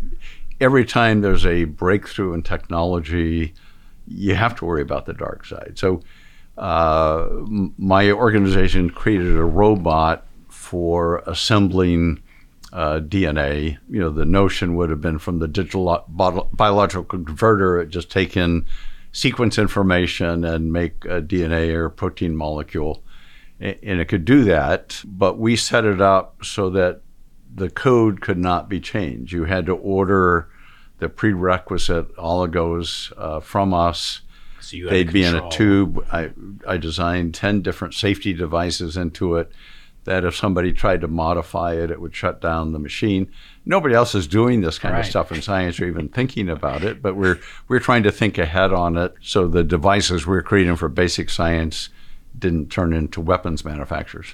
S5: every time there's a breakthrough in technology, you have to worry about the dark side. So uh, my organization created a robot for assembling uh, DNA. You know, the notion would have been from the digital bio- biological converter, it just take in sequence information and make a DNA or protein molecule. And it could do that, but we set it up so that the code could not be changed. You had to order the prerequisite oligos uh, from us.
S1: So you
S5: They'd be in a tube. I, I designed 10 different safety devices into it that if somebody tried to modify it, it would shut down the machine. Nobody else is doing this kind
S1: Right.
S5: of stuff in science or even thinking about it, but we're, we're trying to think ahead on it so the devices we're creating for basic science didn't turn into weapons manufacturers.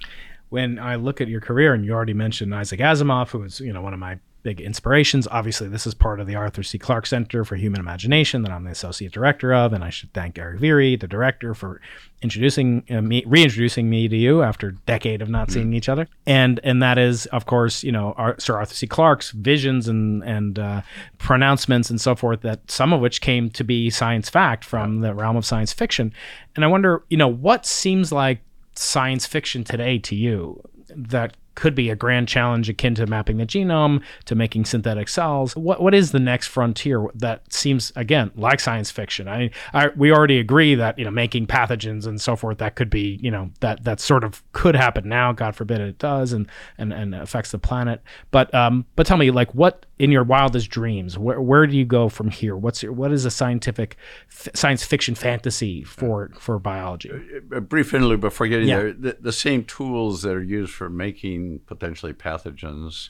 S4: when I look at your career, and you already mentioned Isaac Asimov, who was you know one of my big inspirations. Obviously, this is part of the Arthur C. Clarke Center for Human Imagination that I'm the associate director of, and I should thank Eric Virey, the director, for introducing uh, me, reintroducing me to you after a decade of not seeing each other. And and that is, of course, you know, Sir Arthur C. Clarke's visions and and uh, pronouncements and so forth. That some of which came to be science fact from the realm of science fiction. And I wonder, you know, what seems like science fiction today to you that could be a grand challenge akin to mapping the genome to making synthetic cells. What what is the next frontier that seems again like science fiction? I, I we already agree that you know making pathogens and so forth that could be you know that that sort of could happen now. God forbid it does and and and affects the planet. But um but tell me like what in your wildest dreams where where do you go from here? What's your what is a scientific f- science fiction fantasy for for biology?
S5: a brief interlude before getting
S4: Yeah.
S5: there. The, the same tools that are used for making potentially pathogens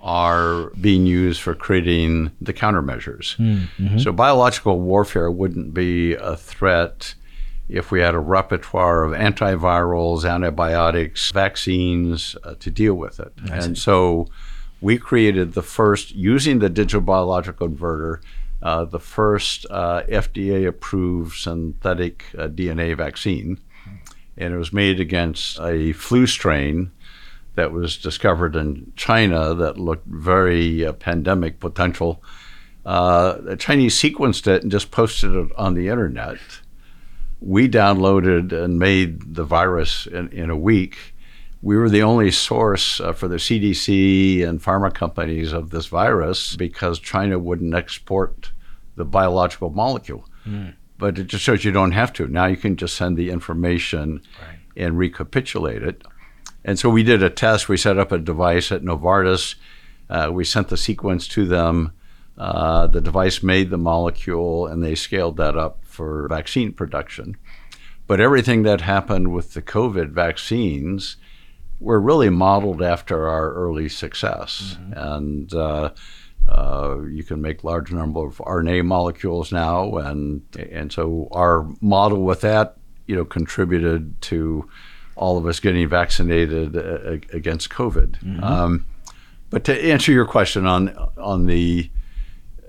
S5: are being used for creating the countermeasures. So biological warfare wouldn't be a threat if we had a repertoire of antivirals, antibiotics, vaccines uh, to deal with it. and so we created the first, using the digital biological inverter, uh, the first uh, FDA approved synthetic uh, DNA vaccine. And it was made against a flu strain that was discovered in China that looked very uh, pandemic potential. Uh, the Chinese sequenced it and just posted it on the internet. We downloaded and made the virus in, in a week. We were the only source uh, for the CDC and pharma companies of this virus because China wouldn't export the biological molecule. But it just shows you don't have to. Now you can just send the information and recapitulate it. And so we did a test. We set up a device at Novartis. Uh, we sent the sequence to them. Uh, the device made the molecule, and they scaled that up for vaccine production. But everything that happened with the COVID vaccines were really modeled after our early success. And uh, uh, you can make large number of RNA molecules now, and and so our model with that, you know, contributed to all of us getting vaccinated uh, against COVID. Um, but to answer your question on on the,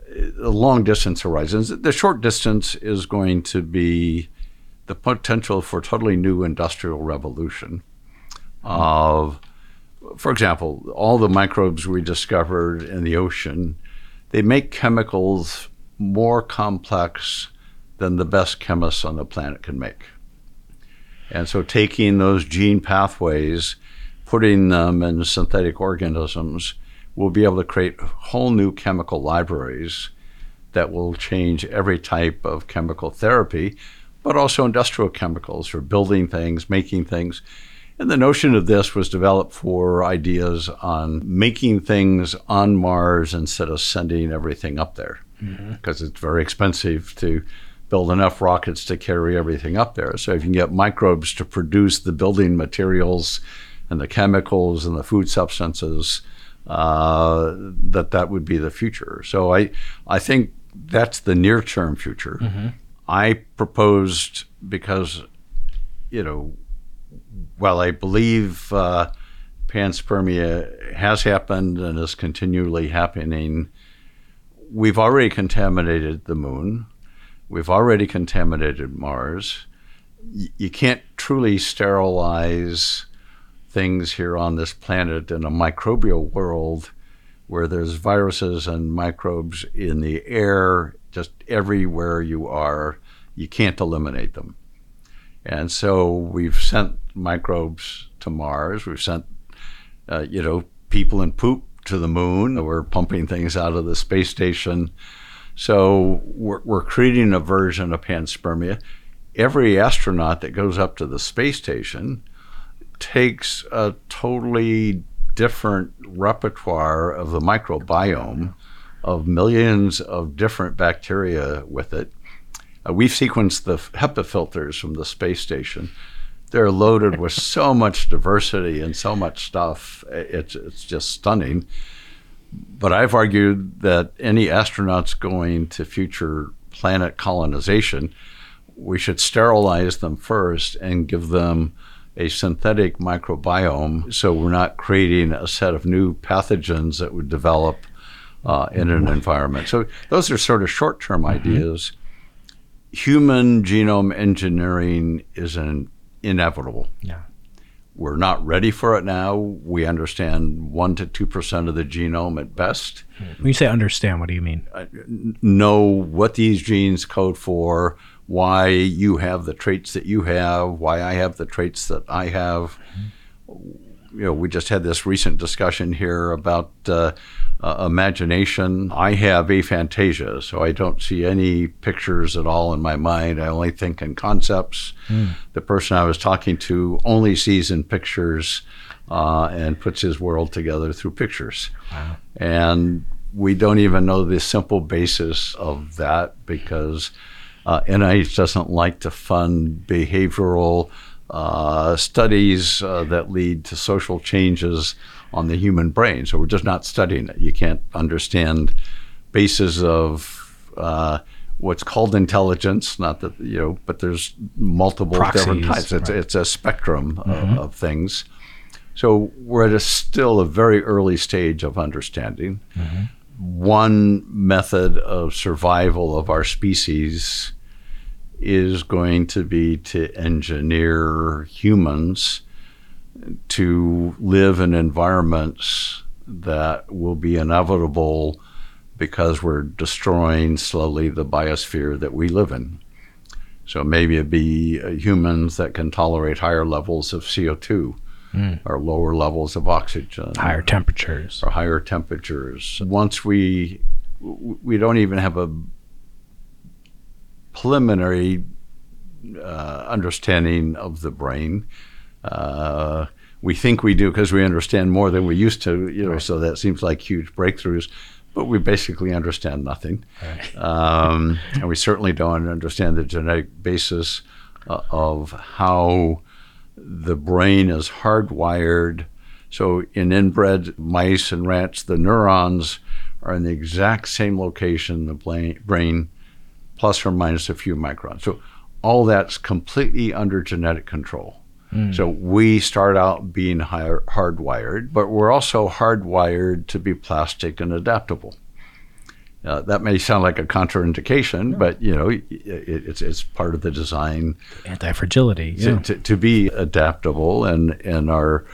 S5: the long distance horizons, the short distance is going to be the potential for totally new industrial revolution of for example, all the microbes we discovered in the ocean, they make chemicals more complex than the best chemists on the planet can make. And so taking those gene pathways, putting them in synthetic organisms, we'll be able to create whole new chemical libraries that will change every type of chemical therapy, but also industrial chemicals for building things, making things. And the notion of this was developed for ideas on making things on Mars instead of sending everything up there, mm-hmm. because it's very expensive to build enough rockets to carry everything up there. So if you can get microbes to produce the building materials and the chemicals and the food substances, uh, that that would be the future. So I I think that's the near term future. I proposed because you know while I believe uh, panspermia has happened and is continually happening, we've already contaminated the moon. We've already contaminated Mars. You can't truly sterilize things here on this planet in a microbial world where there's viruses and microbes in the air just everywhere you are. You can't eliminate them. And so we've sent microbes to Mars. We've sent, uh, you know, people in poop to the moon. We're pumping things out of the space station. So we're, we're creating a version of panspermia. Every astronaut that goes up to the space station takes a totally different repertoire of the microbiome of millions of different bacteria with it. Uh, we've sequenced the HEPA filters from the space station. They're loaded with so much diversity and so much stuff. It's, it's just stunning. But I've argued that any astronauts going to future planet colonization, we should sterilize them first and give them a synthetic microbiome so we're not creating a set of new pathogens that would develop uh, in an environment. So those are sort of short term mm-hmm. ideas. Human genome engineering is an inevitable.
S4: Yeah.
S5: We're not ready for it now. We understand 1 to 2% of the genome at best.
S4: When you say understand, what do you mean? Uh,
S5: know what these genes code for, why you have the traits that you have, why I have the traits that I have. Mm-hmm. You know, we just had this recent discussion here about uh, uh, imagination. I have aphantasia, so I don't see any pictures at all in my mind. I only think in concepts. Mm. The person I was talking to only sees in pictures uh, and puts his world together through pictures. Wow. And we don't even know the simple basis of that because uh, NIH doesn't like to fund behavioral uh, studies uh, that lead to social changes on the human brain. So we're just not studying it. You can't understand bases of uh, what's called intelligence. Not that you know, but there's multiple
S4: Proxies,
S5: different types. It's, right. it's a spectrum mm-hmm. of, of, things. So we're at a still a very early stage of understanding. Mm-hmm. One method of survival of our species is going to be to engineer humans to live in environments that will be inevitable because we're destroying slowly the biosphere that we live in. So maybe it'd be uh, humans that can tolerate higher levels of CO2 mm. or lower levels of oxygen,
S4: higher temperatures,
S5: or higher temperatures. Once we we don't even have a preliminary uh, understanding of the brain. Uh, we think we do because we understand more than we used to, you know. Right. So that seems like huge breakthroughs, but we basically understand nothing, right. um, and we certainly don't understand the genetic basis uh, of how the brain is hardwired. So in inbred mice and rats, the neurons are in the exact same location in the brain, plus or minus a few microns. So all that's completely under genetic control. Mm. So we start out being hardwired, but we're also hardwired to be plastic and adaptable. Uh, that may sound like a contraindication, yeah. but you know, it, it's it's part of the design.
S4: Anti fragility, yeah.
S5: to, to, be adaptable, and and our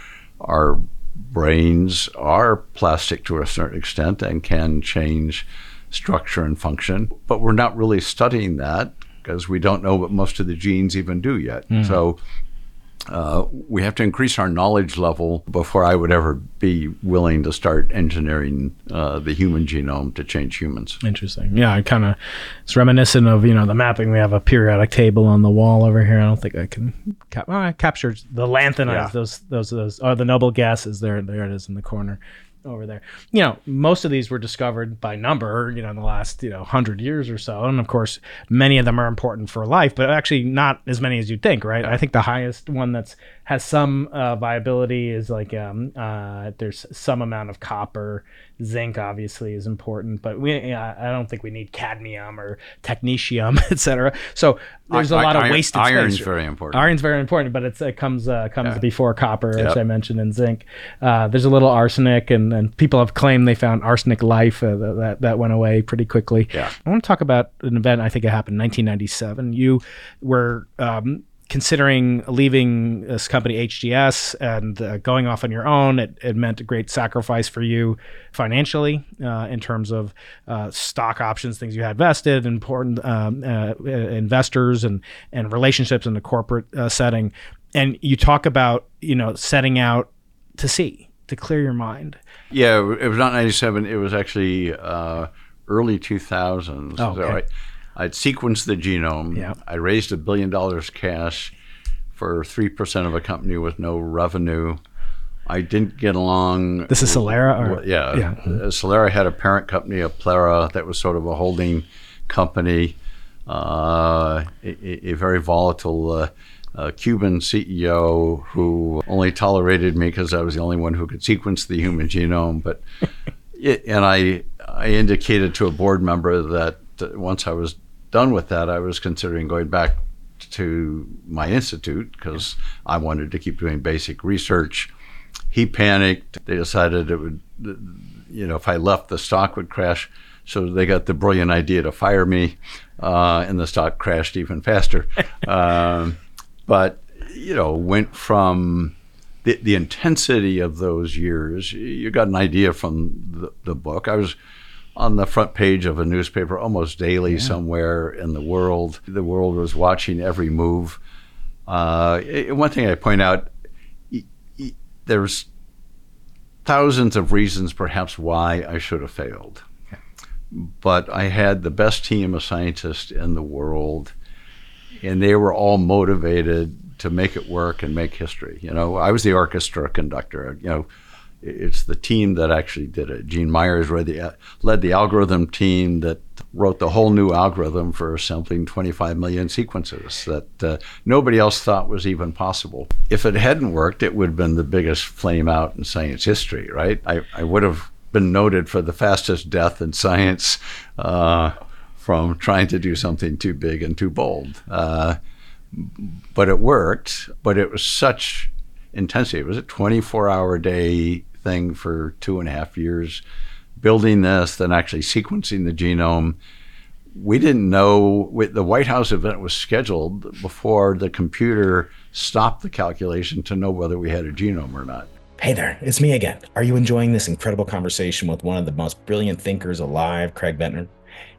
S5: our brains are plastic to a certain extent and can change structure and function, but we're not really studying that because we don't know what most of the genes even do yet. Mm. So uh, we have to increase our knowledge level before I would ever be willing to start engineering uh, the human genome to change humans.
S4: Interesting. Yeah, I kind of it's reminiscent of you know the mapping. We have a periodic table on the wall over here. I don't think I can cap- well, I captured the lanthanides. Yeah. Those those those are the noble gases. There there it is in the corner over there. You know, most of these were discovered by number, you know, in the last, you know, 100 years or so. And of course, many of them are important for life, but actually not as many as you'd think, right? I think the highest one that's has some uh, viability is like um, uh, there's some amount of copper zinc obviously is important but we i don't think we need cadmium or technetium <laughs> etc so there's a lot of wasted
S5: iron's
S4: space.
S5: very important
S4: iron's very important but it comes uh, comes yeah. before copper yep. as i mentioned in zinc uh, there's a little arsenic and, and people have claimed they found arsenic life uh, that that went away pretty quickly
S5: yeah.
S4: i want to talk about an event i think it happened in 1997 you were um, considering leaving this company HGS and uh, going off on your own, it, it, meant a great sacrifice for you financially uh, in terms of uh, stock options, things you had vested, important um, uh, uh, investors and and relationships in the corporate uh, setting. And you talk about you know setting out to see to clear your mind.
S5: Yeah, it was not ninety seven. It was actually early two thousands.
S4: Oh, okay.
S5: I'd sequenced the genome.
S4: Yeah.
S5: I raised a billion dollars cash for 3% of a company with no revenue. I didn't get along.
S4: This is Celera? Or?
S5: Yeah. yeah. Uh, Celera had a parent company, Aplera, that was sort of a holding company, uh, a, a, very volatile uh, uh, Cuban CEO who only tolerated me because I was the only one who could sequence the human genome. But <laughs> it, and I, I indicated to a board member that once I was done with that, I was considering going back to my institute because I wanted to keep doing basic research. He panicked. They decided it would, you know, if I left, the stock would crash. So they got the brilliant idea to fire me, uh, and the stock crashed even faster. <laughs> um, but you know, went from the, the intensity of those years. You got an idea from the, the book. I was on the front page of a newspaper almost daily yeah. somewhere in the world. The world was watching every move. Uh, one thing I point out, there's thousands of reasons perhaps why I should have failed. But I had the best team of scientists in the world, and they were all motivated to make it work and make history. You know, I was the orchestra conductor. You know, it's the team that actually did it. Gene Myers the, led the algorithm team that wrote the whole new algorithm for assembling 25 million sequences that uh, nobody else thought was even possible. If it hadn't worked, it would have been the biggest flame out in science history, right? I, I would have been noted for the fastest death in science uh, from trying to do something too big and too bold. Uh, but it worked, but it was such intensity. It was a 24 hour day thing for two and a half years, building this, then actually sequencing the genome. We didn't know the White House event was scheduled before the computer stopped the calculation to know whether we had a genome or not.
S1: Hey there, it's me again. Are you enjoying this incredible conversation with one of the most brilliant thinkers alive, Craig Venter?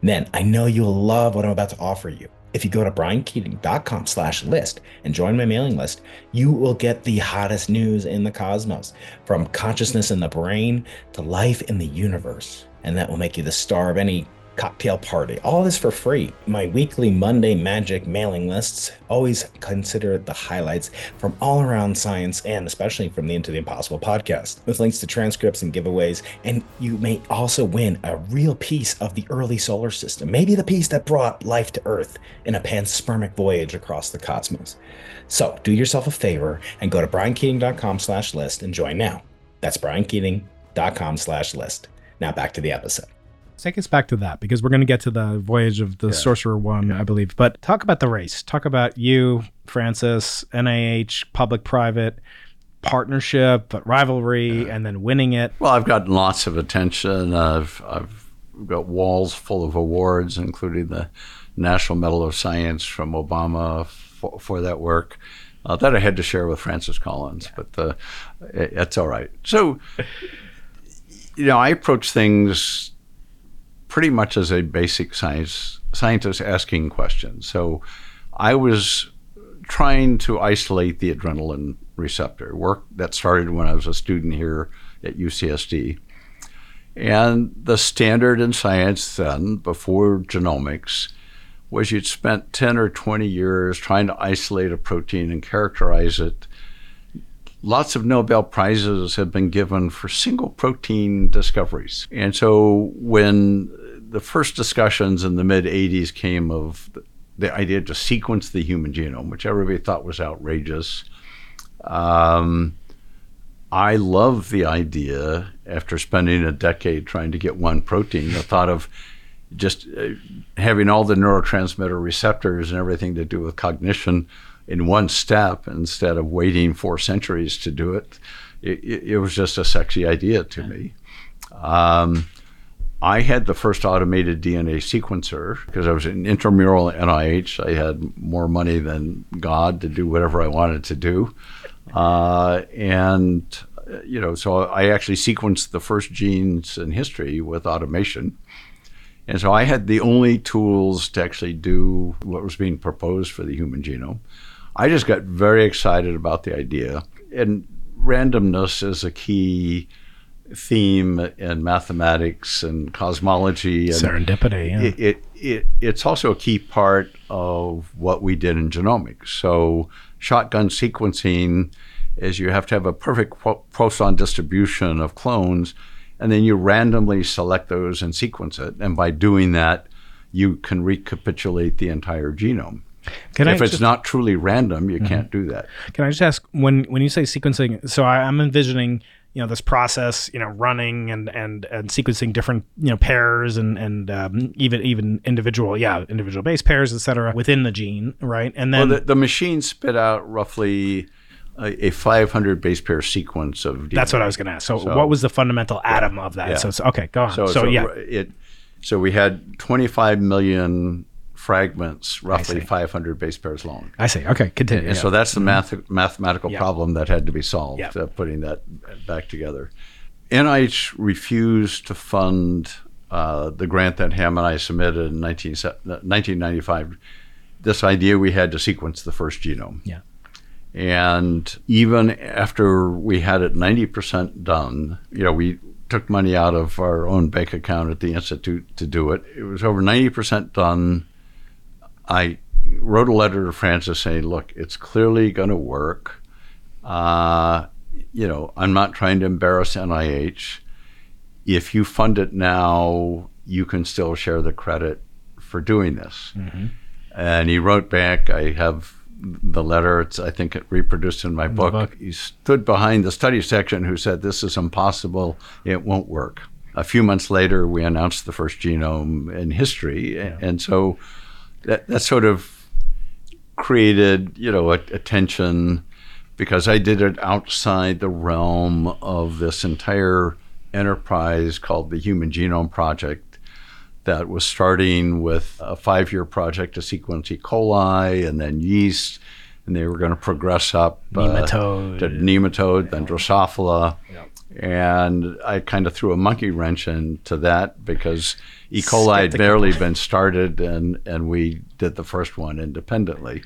S1: Then I know you'll love what I'm about to offer you. If you go to briankeating.com slash list and join my mailing list, you will get the hottest news in the cosmos from consciousness in the brain to life in the universe. And that will make you the star of any cocktail party. All this for free. My weekly Monday Magic mailing lists always consider the highlights from all around science and especially from the Into the Impossible podcast with links to transcripts and giveaways. And you may also win a real piece of the early solar system, maybe the piece that brought life to Earth in a panspermic voyage across the cosmos. So do yourself a favor and go to briankeating.com slash list and join now. That's briankeating.com slash list. Now back to the episode
S4: take us back to that because we're going to get to the voyage of the yeah. Sorcerer One, yeah. I believe. But talk about the race. Talk about you, Francis, NIH, public-private partnership, but rivalry, yeah. and then winning it.
S5: Well, I've gotten lots of attention. I've I've got walls full of awards, including the National Medal of Science from Obama for, for that work. Uh, that I had to share with Francis Collins, but uh, it, it's all right. So, you know, I approach things pretty much as a basic science scientist asking questions. So I was trying to isolate the adrenaline receptor, work that started when I was a student here at UCSD. And the standard in science then, before genomics, was you'd spent 10 or 20 years trying to isolate a protein and characterize it. Lots of Nobel Prizes have been given for single protein discoveries. And so when the first discussions in the mid 80s came of the idea to sequence the human genome, which everybody thought was outrageous. Um, I love the idea, after spending a decade trying to get one protein, the thought of just uh, having all the neurotransmitter receptors and everything to do with cognition in one step instead of waiting four centuries to do it. It, it, was just a sexy idea to me. Um, I had the first automated DNA sequencer because I was an intramural NIH. I had more money than God to do whatever I wanted to do. Uh, and, you know, so I actually sequenced the first genes in history with automation. And so I had the only tools to actually do what was being proposed for the human genome. I just got very excited about the idea. And randomness is a key theme in mathematics and cosmology and
S4: serendipity. Yeah.
S5: It, it, it, it's also a key part of what we did in genomics. So shotgun sequencing is you have to have a perfect Poisson distribution of clones, and then you randomly select those and sequence it. And by doing that, you can recapitulate the entire genome. Can if I it's just, not truly random, you mm-hmm. can't do that.
S4: Can I just ask when when you say sequencing? So I, I'm envisioning you know this process you know running and and and sequencing different you know pairs and and um, even even individual yeah individual base pairs etc within the gene right and then
S5: well, the, the machine spit out roughly a, a 500 base pair sequence of DNA.
S4: that's what I was going to ask. So,
S5: So-
S4: what was the fundamental atom of that?
S5: yeah.
S4: So, it's, okay, go on.
S5: So,
S4: So,
S5: so
S4: yeah,
S5: it so we had 25 million fragments, roughly 500 base pairs long.
S4: I see. Okay, continue.
S5: And so that's the math, mathematical
S4: Yeah.
S5: problem that had to be solved,
S4: Yeah.
S5: uh, putting that back together. NIH refused to fund uh, the grant that Ham and I submitted in 19, 1995. This idea we had to sequence the first genome.
S4: Yeah.
S5: And even after we had it 90% done, you know, we took money out of our own bank account at the Institute to do it. It was over 90% done. I wrote a letter to Francis saying, look, it's clearly going to work. Uh, you know, I'm not trying to embarrass NIH. If you fund it now, you can still share the credit for doing this. And he wrote back, I have the letter, it's, I think it reproduced in my book.
S4: book.
S5: He stood behind the study section who said, This is impossible, it won't work. A few months later, we announced the first genome in history. And so that, that sort of created, you know, a, a tension because I did it outside the realm of this entire enterprise called the Human Genome Project that was starting with a five year project to sequence E. coli and then yeast. And they were going to progress up uh, to nematode, then Drosophila. And I kind of threw a monkey wrench into that because E. coli had barely been started, and, and we did the first one independently.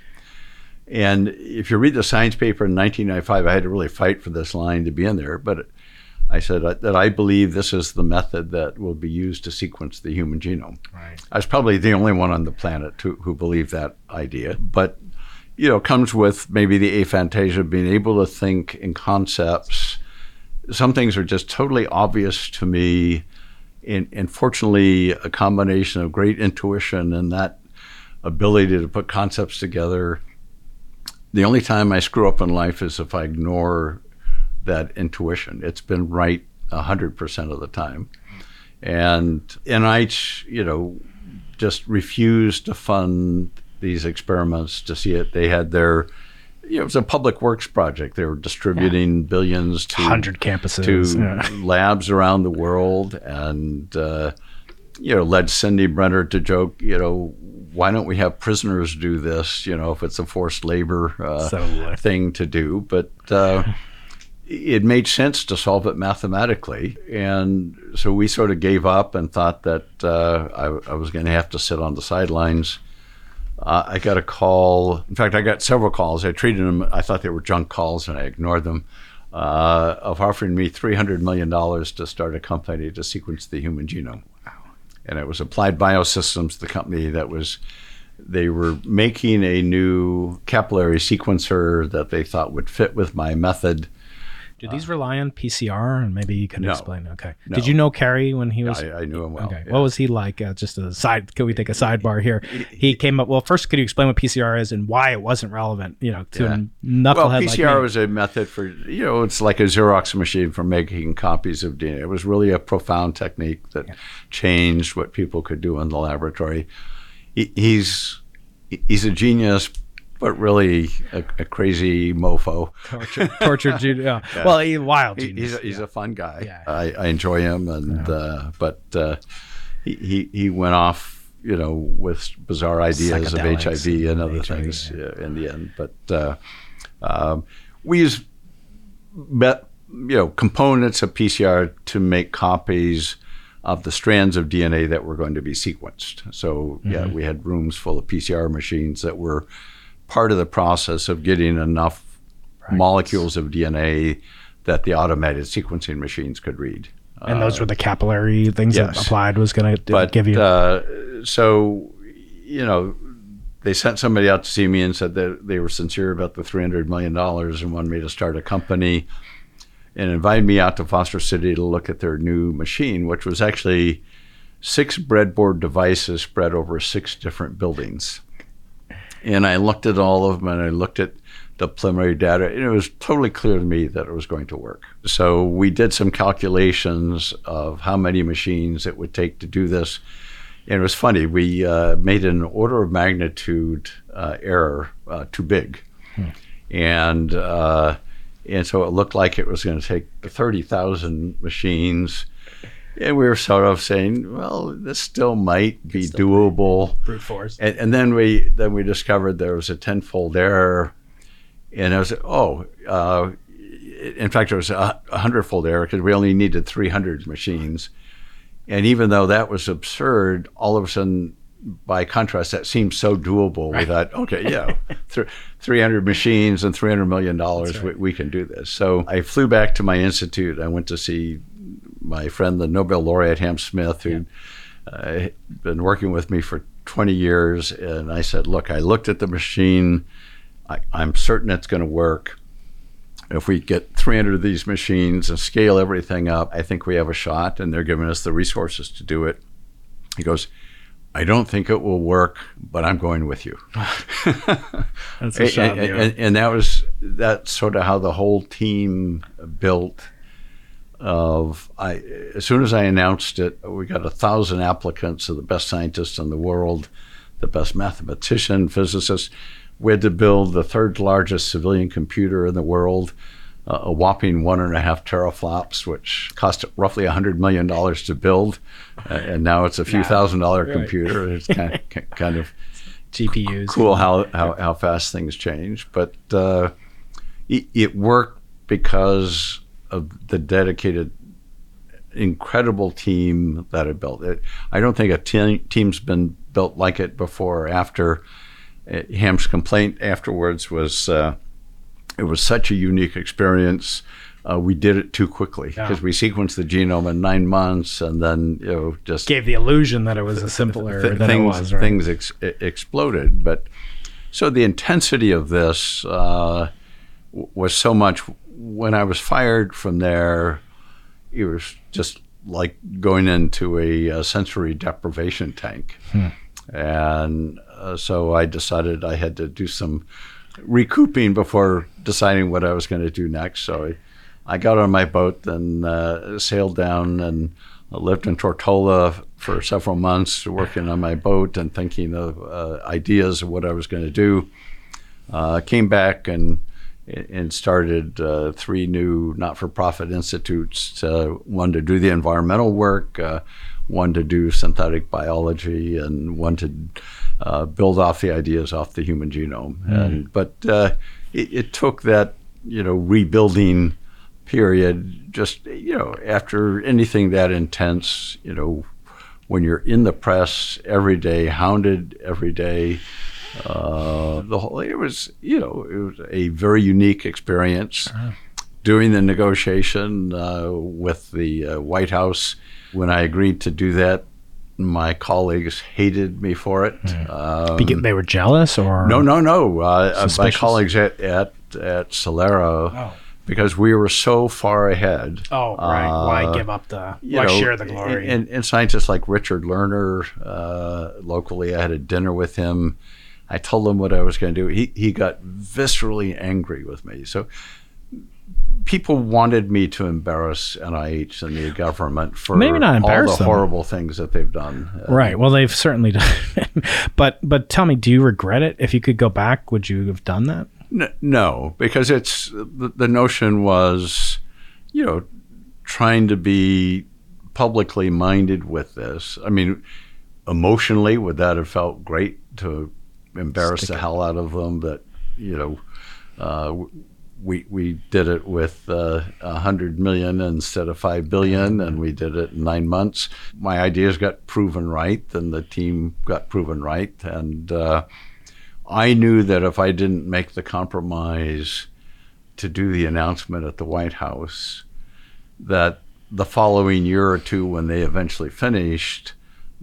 S5: And if you read the science paper in 1995, I had to really fight for this line to be in there. But I said that I believe this is the method that will be used to sequence the human genome.
S4: Right.
S5: I was probably the only one on the planet who, who believed that idea. But, you know, comes with maybe the aphantasia of being able to think in concepts. Some things are just totally obvious to me. And, and fortunately, a combination of great intuition and that ability to put concepts together. The only time I screw up in life is if I ignore that intuition. It's been right 100% of the time. And NIH, you know, just refused to fund these experiments to see it. They had their, you know, it was a public works project. They were distributing billions to
S4: hundred campuses.
S5: to
S4: yeah.
S5: labs around the world and uh, you know led Cindy Brenner to joke you know why don't we have prisoners do this you know if it's a forced labor uh,
S4: So, uh,
S5: thing to do but uh, it made sense to solve it mathematically and so we sort of gave up and thought that uh, I, I was going to have to sit on the sidelines uh, I got a call. In fact, I got several calls. I treated them. I thought they were junk calls, and I ignored them. Uh, of offering me three hundred million dollars to start a company to sequence the human genome. And it was Applied Biosystems, the company that was. They were making a new capillary sequencer that they thought would fit with my method.
S4: Do these rely on PCR? And maybe you can
S5: No.
S4: explain. Okay.
S5: No.
S4: Did you know Kerry when he was?
S5: I, I knew him well.
S4: Okay.
S5: yeah.
S4: What was he like? Uh, just a side. Can we take a sidebar here? He came up. Well, first, could you explain what PCR is and why it wasn't relevant? You know, to
S5: Yeah.
S4: a knucklehead
S5: Well,
S4: like
S5: PCR
S4: me?
S5: was a method for, you know, it's like a Xerox machine for making copies of DNA. It was really a profound technique that changed what people could do in the laboratory. He, he's he's a genius, but really a, a crazy mofo.
S4: tortured, tortured <laughs> Jude. Yeah. Well, he wild
S5: He,
S4: genius.
S5: he's a, he's a fun guy.
S4: Yeah.
S5: I, I enjoy him, and uh, but uh, he, he he went off, you know, with bizarre ideas of HIV and other
S4: HIV,
S5: things
S4: yeah.
S5: uh, in the end. But uh, um, we use bet, you know components of PCR to make copies of the strands of DNA that were going to be sequenced. So
S4: Mm-hmm.
S5: yeah, we had rooms full of PCR machines that were part of the process of getting enough molecules of DNA that the automated sequencing machines could read.
S4: and those were the capillary things that applied was going to give you.
S5: uh, so, you know, they sent somebody out to see me and said that they were sincere about the three hundred million dollars and wanted me to start a company, and invited me out to Foster City to look at their new machine, which was actually six breadboard devices spread over six different buildings. And I looked at all of them, and I looked at the preliminary data, and it was totally clear to me that it was going to work. So we did some calculations of how many machines it would take to do this. And it was funny, we uh, made an order of magnitude uh, error uh, too big. Hmm. And, uh, and so it looked like it was going to take 30,000 machines. And we were sort of saying, well, this still might be still doable.
S4: Brute force.
S5: And, and, then we then we discovered there was a tenfold error and I was oh, uh, in fact, it was a, a hundredfold error because we only needed 300 machines. And even though that was absurd, all of a sudden, by contrast, that seemed so doable. Right. We thought, okay, yeah, <laughs> th- 300 machines and 300 million dollars, right. we, we, can do this. So I flew back to my institute. I went to see my friend, the Nobel laureate Ham Smith, who'd uh, been working with me for 20 years. And I said, look, I looked at the machine. I, I'm certain it's going to work. If we get 300 of these machines and scale everything up, I think we have a shot, and they're giving us the resources to do it. He goes, I don't think it will work, but I'm going with you. <laughs>
S4: That's a shot,
S5: and, and, and, that was that's sort of how the whole team built. Of I, as soon as I announced it, we got a thousand applicants of the best scientists in the world, the best mathematician, physicists we had to build the third largest civilian computer in the world, uh, a whopping one and a half teraflops, which cost roughly $100 million to build. Uh, and now it's a few thousand dollar right. computer. It's kind <laughs> of, kind of
S4: GPUs.
S5: Cool how, how, how fast things change. But uh, it, it worked because of the dedicated incredible team that I built. It, I don't think a te- team's been built like it before or after. Ham's complaint afterwards was uh, it was such a unique experience. Uh, we did it too quickly because yeah. we sequenced the genome in nine months, and then you know just
S4: gave the illusion that it was a simpler th- than
S5: things,
S4: it was. Right?
S5: Things ex- exploded, but so the intensity of this uh, was so much. When I was fired from there, it was just like going into a, a sensory deprivation tank, hmm. and uh, so I decided I had to do some recouping before deciding what I was going to do next. So I, I, got on my boat and uh, sailed down and lived in Tortola for several months, working on my boat and thinking of uh, ideas of what I was going to do. Uh, came back and and started uh, three new not-for-profit institutes. one to do the environmental work, one to do synthetic biology, and one to uh, build off the ideas off the human genome. Mm. And but uh, it, it, took that you know rebuilding period. Just you know after anything that intense, you know when you're in the press every day, hounded every day. Uh, the whole it was you know it was a very unique experience. Uh-huh. Doing the negotiation uh, with the uh, White House, when I agreed to do that, my colleagues hated me for it. Mm.
S4: Um, they were jealous, or
S5: no, no, no. Uh, my colleagues at at at Celera, oh. because we were so far ahead.
S4: Oh, right. Uh, why give up the? Why know, share the glory?
S5: And, and, scientists like Richard Lerner, uh, locally, I had a dinner with him. I told him what I was going to do. He he got viscerally angry with me. So people wanted me to embarrass NIH and the government for
S4: maybe not embarrass
S5: all the
S4: them.
S5: horrible things that they've done.
S4: Right. Well, they've certainly done. <laughs> but but tell me, do you regret it? If you could go back, would you have done that?
S5: no, because it's the, the notion was, you know, trying to be publicly minded with this. I mean, emotionally, would that have felt great to embarrass Stick the hell out of them? That you know. Uh, we we did it with uh, a uh, hundred million instead of five billion, and we did it in nine months. My ideas got proven right, and the team got proven right, and uh, I knew that if I didn't make the compromise to do the announcement at the White House, that the following year or two, when they eventually finished,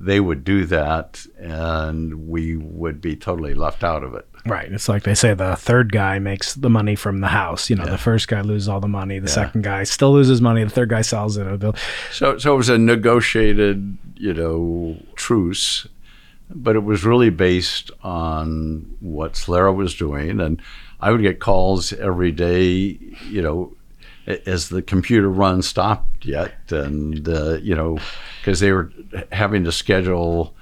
S5: they would do that, and we would be totally left out of it.
S4: Right. It's like they say the third guy makes the money from the house. You know, yeah. the first guy loses all the money. The yeah. second guy still loses money. The third guy sells it.
S5: So, so it was a negotiated, you know, truce, but it was really based on what Celera was doing. And I would get calls every day, you know, as the computer run stopped yet, and uh, you know, because they were having to schedule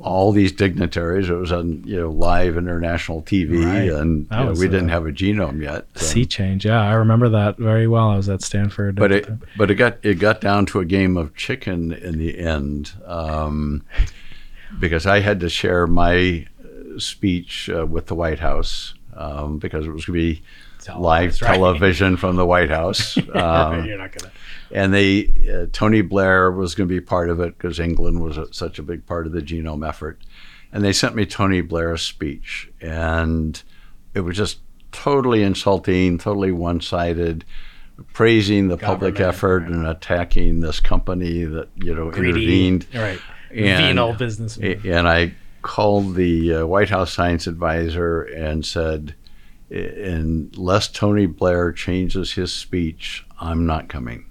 S5: all these dignitaries. It was on you know live international TV,
S4: Right.
S5: and know, we didn't have a genome yet. and-
S4: Sea change. Yeah, I remember that very well. I was at Stanford.
S5: but
S4: at
S5: it but it got it got down to a game of chicken in the end um, because I had to share my uh, speech uh, with the White House um, because it was going to be live
S4: right.
S5: television from the White House. <laughs> Um,
S4: You're not gonna.
S5: and they uh, Tony Blair was going to be part of it because England was a, such a big part of the genome effort, and they sent me Tony Blair's speech, and it was just totally insulting, totally one-sided, praising the public effort
S4: right.
S5: and attacking this company that you know
S4: Greedy.
S5: intervened.
S4: Right.
S5: And-
S4: Venal business.
S5: And I called the uh, White House science advisor and said, "I- unless Tony Blair changes his speech, I'm not coming.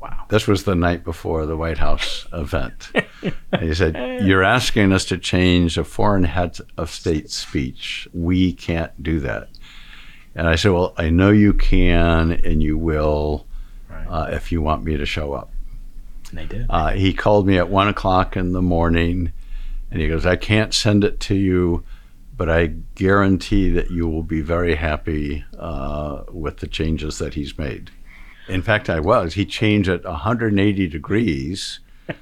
S4: Wow.
S5: This was the night before the White House event. and <laughs> he said, You're asking us to change a foreign head of state speech. We can't do that. And I said, Well, I know you can and you will
S4: Right.
S5: uh, if you want me to show up.
S4: And they did.
S5: Uh, he called me at one o'clock in the morning and he goes, I can't send it to you, but I guarantee that you will be very happy uh, with the changes that he's made. In fact, I was. He changed it 180 degrees <laughs>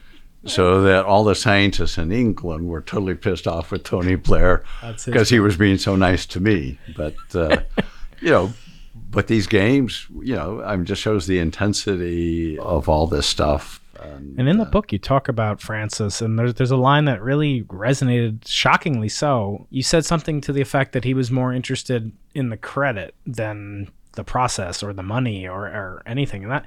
S5: so that all the scientists in England were totally pissed off with Tony Blair because he was being so nice to me. But, uh, <laughs> you know, but these games, you know, I mean, just shows the intensity of all this stuff. And,
S4: And in the
S5: uh,
S4: book, you talk about Francis, and there's there's a line that really resonated, shockingly so. You said something to the effect that he was more interested in the credit than the process or the money or, or anything, and that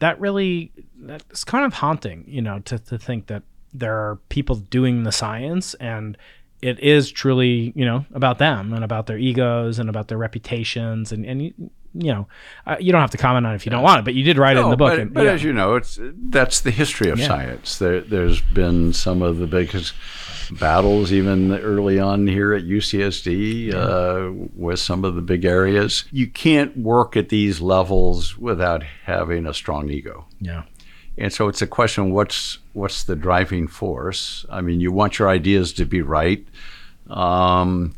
S4: that really that's kind of haunting, you know, to to think that there are people doing the science and it is truly, you know, about them and about their egos and about their reputations and and you, you know, uh, you don't have to comment on it if you don't want it, but you did write it in the book.
S5: But,
S4: and,
S5: but
S4: yeah.
S5: as you know, it's that's the history of
S4: Yeah.
S5: science. There, there's been some of the biggest battles, even early on here at UCSD, uh, with some of the big areas. You can't work at these levels without having a strong ego.
S4: yeah.
S5: And so it's a question: what's what's the driving force? I mean, you want your ideas to be right, um,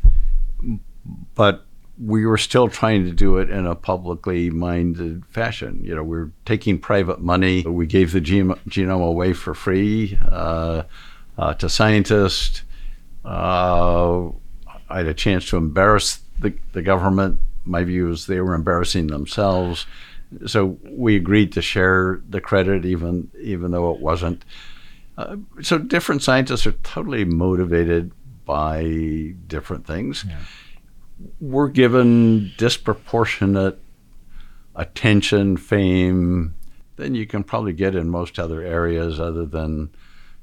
S5: but we were still trying to do it in a publicly minded fashion. You know, we are taking private money. We gave the genome away for free uh, uh, to scientists. Uh, I had a chance to embarrass the, the government. My view is they were embarrassing themselves. So we agreed to share the credit, even even though it wasn't. Uh, so different scientists are totally motivated by different things. We're given disproportionate attention, fame than you can probably get in most other areas, other than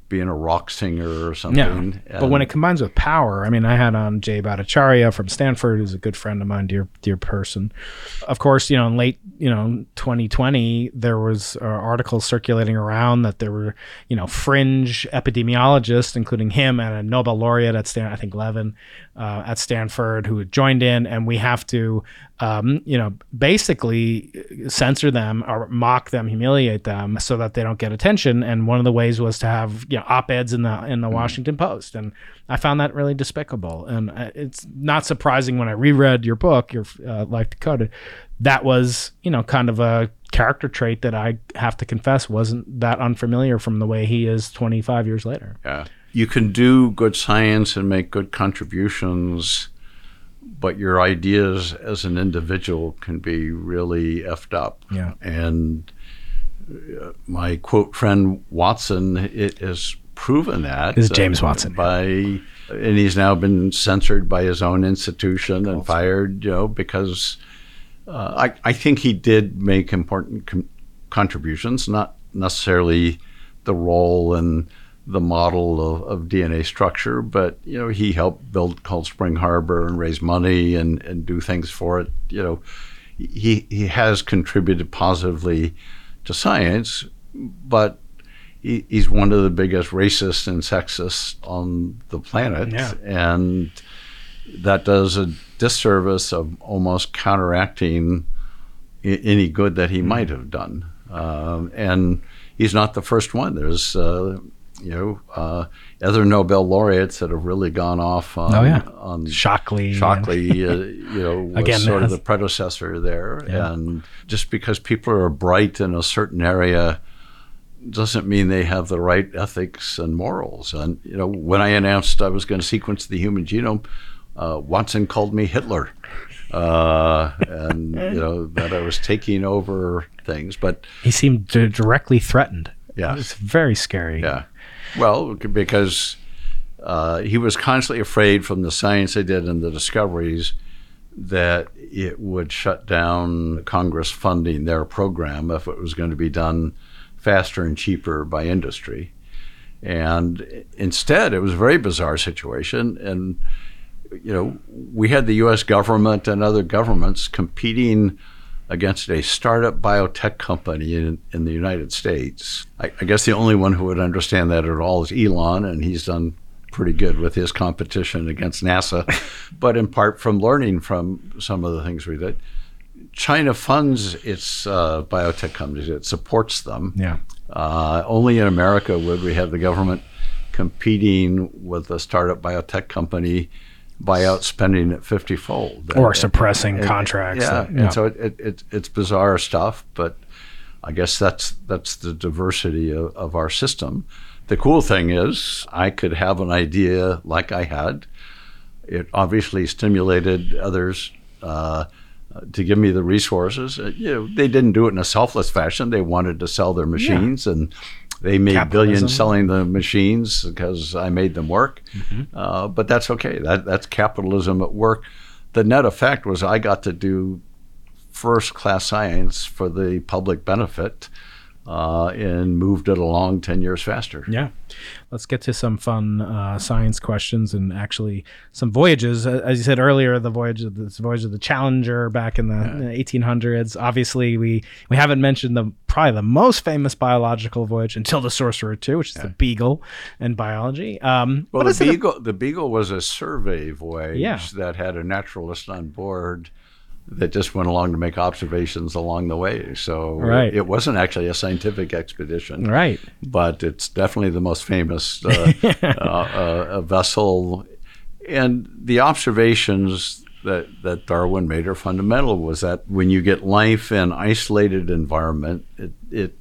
S5: being a rock singer or something.
S4: Yeah, but when it combines with power, I mean, I had on Jay Bhattacharya from Stanford, who's a good friend of mine, dear dear person. Of course, you know, in late you know 2020, there was uh, articles circulating around that there were you know fringe epidemiologists, including him and a Nobel laureate at Stan, I think Levin, uh, at Stanford, who had joined in, and we have to. Um, you know, basically censor them or mock them, humiliate them, so that they don't get attention. And one of the ways was to have you know op-eds in the in the Washington Post, and I found that really despicable. And uh, it's not surprising when I reread your book, your uh, Life Decoded, that was you know kind of a character trait that I have to confess wasn't that unfamiliar from the way he is 25 years later.
S5: Yeah. You can do good science and make good contributions, but your ideas as an individual can be really effed up.
S4: Yeah.
S5: And uh, my quote friend Watson it has proven that.
S4: This is James Watson.
S5: By and he's now been censored by his own institution and fired, you know, because uh, I, I think he did make important com- contributions, not necessarily the role and the model of, of DNA structure, but you know he helped build Cold Spring Harbor and raise money and, and do things for it. You know, he he has contributed positively to science, but he, he's one of the biggest racists and sexists on the planet,
S4: Yeah.
S5: and that does a disservice of almost counteracting I- any good that he might have done. Um, and he's not the first one. There's, uh, you know, uh, other Nobel laureates that have really gone off on,
S4: Oh, yeah.
S5: on
S4: Shockley.
S5: Shockley, <laughs> uh, you know, was
S4: Again,
S5: sort of the predecessor there.
S4: Yeah.
S5: And just because people are bright in a certain area doesn't mean they have the right ethics and morals. And, you know, when I announced I was going to sequence the human genome, uh, Watson called me Hitler. Uh, and, you know, that I was taking over things. But
S4: He seemed d- directly threatened.
S5: Yeah.
S4: It's very scary.
S5: Yeah. Well, because uh, he was constantly afraid from the science they did and the discoveries that it would shut down Congress funding their program if it was going to be done faster and cheaper by industry. And instead, it was a very bizarre situation. And, you know, we had the US government and other governments competing against a startup biotech company in, in the United States. I, I guess the only one who would understand that at all is Elon, and he's done pretty good with his competition against NASA, <laughs> but in part from learning from some of the things we did. China funds its uh, biotech companies, it supports them.
S4: Yeah.
S5: Uh, only in America would we have the government competing with a startup biotech company by outspending it 50 fold.
S4: Or suppressing contracts.
S5: Yeah,
S4: that-
S5: and so it, it, it, it's bizarre stuff, but I guess that's that's the diversity of, of our system. The cool thing is, I could have an idea like I had. It obviously stimulated others uh, to give me the resources. Uh, you know, they didn't do it in a selfless fashion. They wanted to sell their machines, and they made
S4: Capitalism.
S5: billions selling the machines because I made them work. Uh, but that's okay. That that's capitalism at work. The net effect was I got to do first class science for the public benefit uh, and moved it along 10 years faster.
S4: Yeah. Let's get to some fun uh, science questions and actually some voyages. As you said earlier, the voyage of the voyage of the Challenger back in the uh, 1800s. Obviously, we we haven't mentioned the probably the most famous biological voyage until the Sorcerer II, which is the Beagle in biology. Um,
S5: Well, the Beagle, the Beagle was a survey voyage
S4: Yeah.
S5: that had a naturalist on board that just went along to make observations along the way. So
S4: Right.
S5: it wasn't actually a scientific expedition.
S4: right.
S5: but it's definitely the most famous uh, <laughs> uh, uh, vessel. And the observations that, that Darwin made are fundamental. Was that when you get life in isolated environment, it, it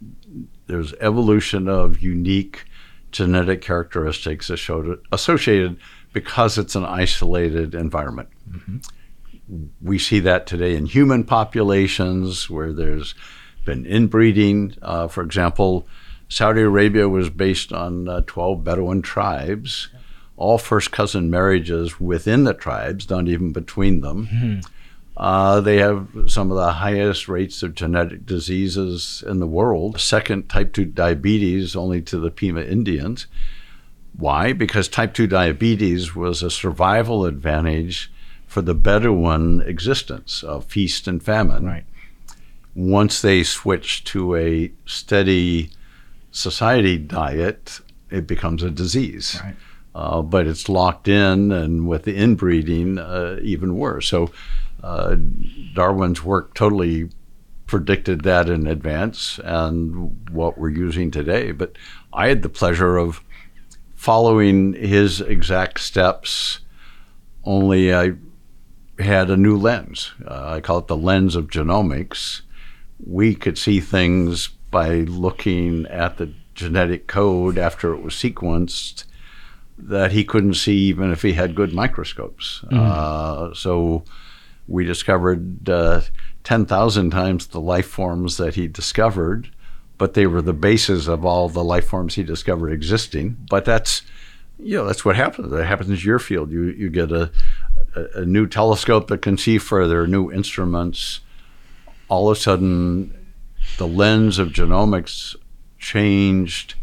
S5: there's evolution of unique genetic characteristics associated, associated because it's an isolated environment. We see that today in human populations where there's been inbreeding. Uh, for example, Saudi Arabia was based on uh, 12 Bedouin tribes, all first cousin marriages within the tribes, not even between them. Uh, they have some of the highest rates of genetic diseases in the world. Second, type 2 diabetes, only to the Pima Indians. Why? Because type 2 diabetes was a survival advantage for the Bedouin existence of feast and famine
S4: Right.
S5: once they switch to a steady society diet, it becomes a disease.
S4: Right.
S5: Uh, but it's locked in, and with the inbreeding, uh, even worse. So uh, Darwin's work totally predicted that in advance and what we're using today. But I had the pleasure of following his exact steps, only I had a new lens. Uh, I call it the lens of genomics. We could see things by looking at the genetic code after it was sequenced that he couldn't see even if he had good microscopes. Uh, so we discovered uh, 10,000 times the life forms that he discovered, but they were the basis of all the life forms he discovered existing. But that's, you know, that's what happens. That happens in your field. You, you get a, a, a new telescope that can see further, new instruments. All of a sudden, the lens of genomics changed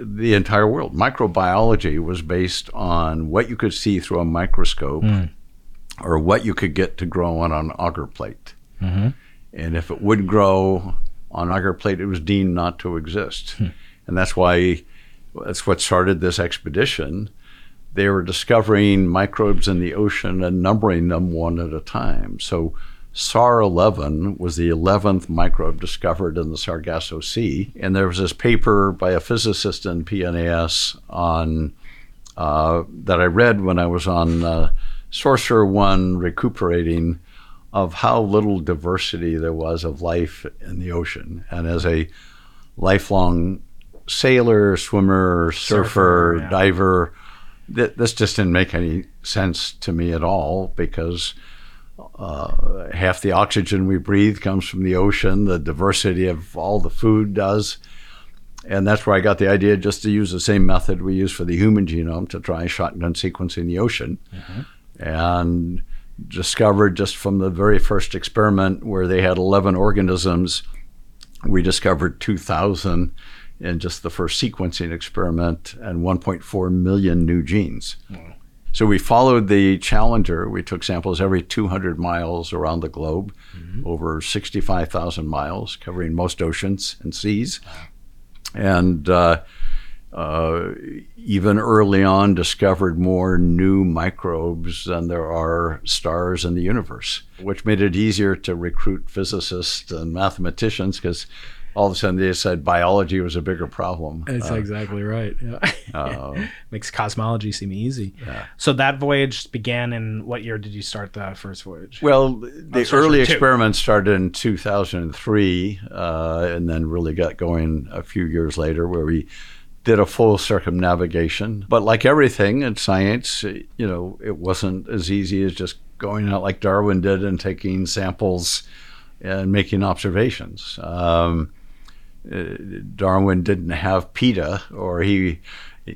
S5: the entire world. Microbiology was based on what you could see through a microscope hmm. or what you could get to grow on an agar plate. Mm-hmm. And if it would grow on agar plate, it was deemed not to exist. Hmm. And that's why that's what started this expedition they were discovering microbes in the ocean and numbering them one at a time. So SAR 11 was the 11th microbe discovered in the Sargasso Sea. And there was this paper by a physicist in PNAS on uh, that I read when I was on uh, Sorcerer 1 recuperating of how little diversity there was of life in the ocean. And as a lifelong sailor, swimmer, surfer, surfer yeah. diver, th- this just didn't make any sense to me at all because uh, half the oxygen we breathe comes from the ocean, the diversity of all the food does. And that's where I got the idea just to use the same method we use for the human genome to try shotgun sequencing the ocean. Mm-hmm. And discovered just from the very first experiment where they had 11 organisms, we discovered 2,000 in just the first sequencing experiment and 1.4 million new genes. Wow. So we followed the Challenger. We took samples every 200 miles around the globe, mm-hmm. over 65,000 miles, covering most oceans and seas. And uh, uh, even early on, discovered more new microbes than there are stars in the universe, which made it easier to recruit physicists and mathematicians because all of a sudden they said biology was a bigger problem.
S4: That's uh, exactly right. Yeah. Uh, <laughs> Makes cosmology seem easy. Yeah. So that voyage began in what year did you start the first voyage?
S5: Well, the oh, early experiments started in 2003 uh, and then really got going a few years later where we did a full circumnavigation. But like everything in science, you know, it wasn't as easy as just going out like Darwin did and taking samples and making observations. Um, Darwin didn't have PETA, or he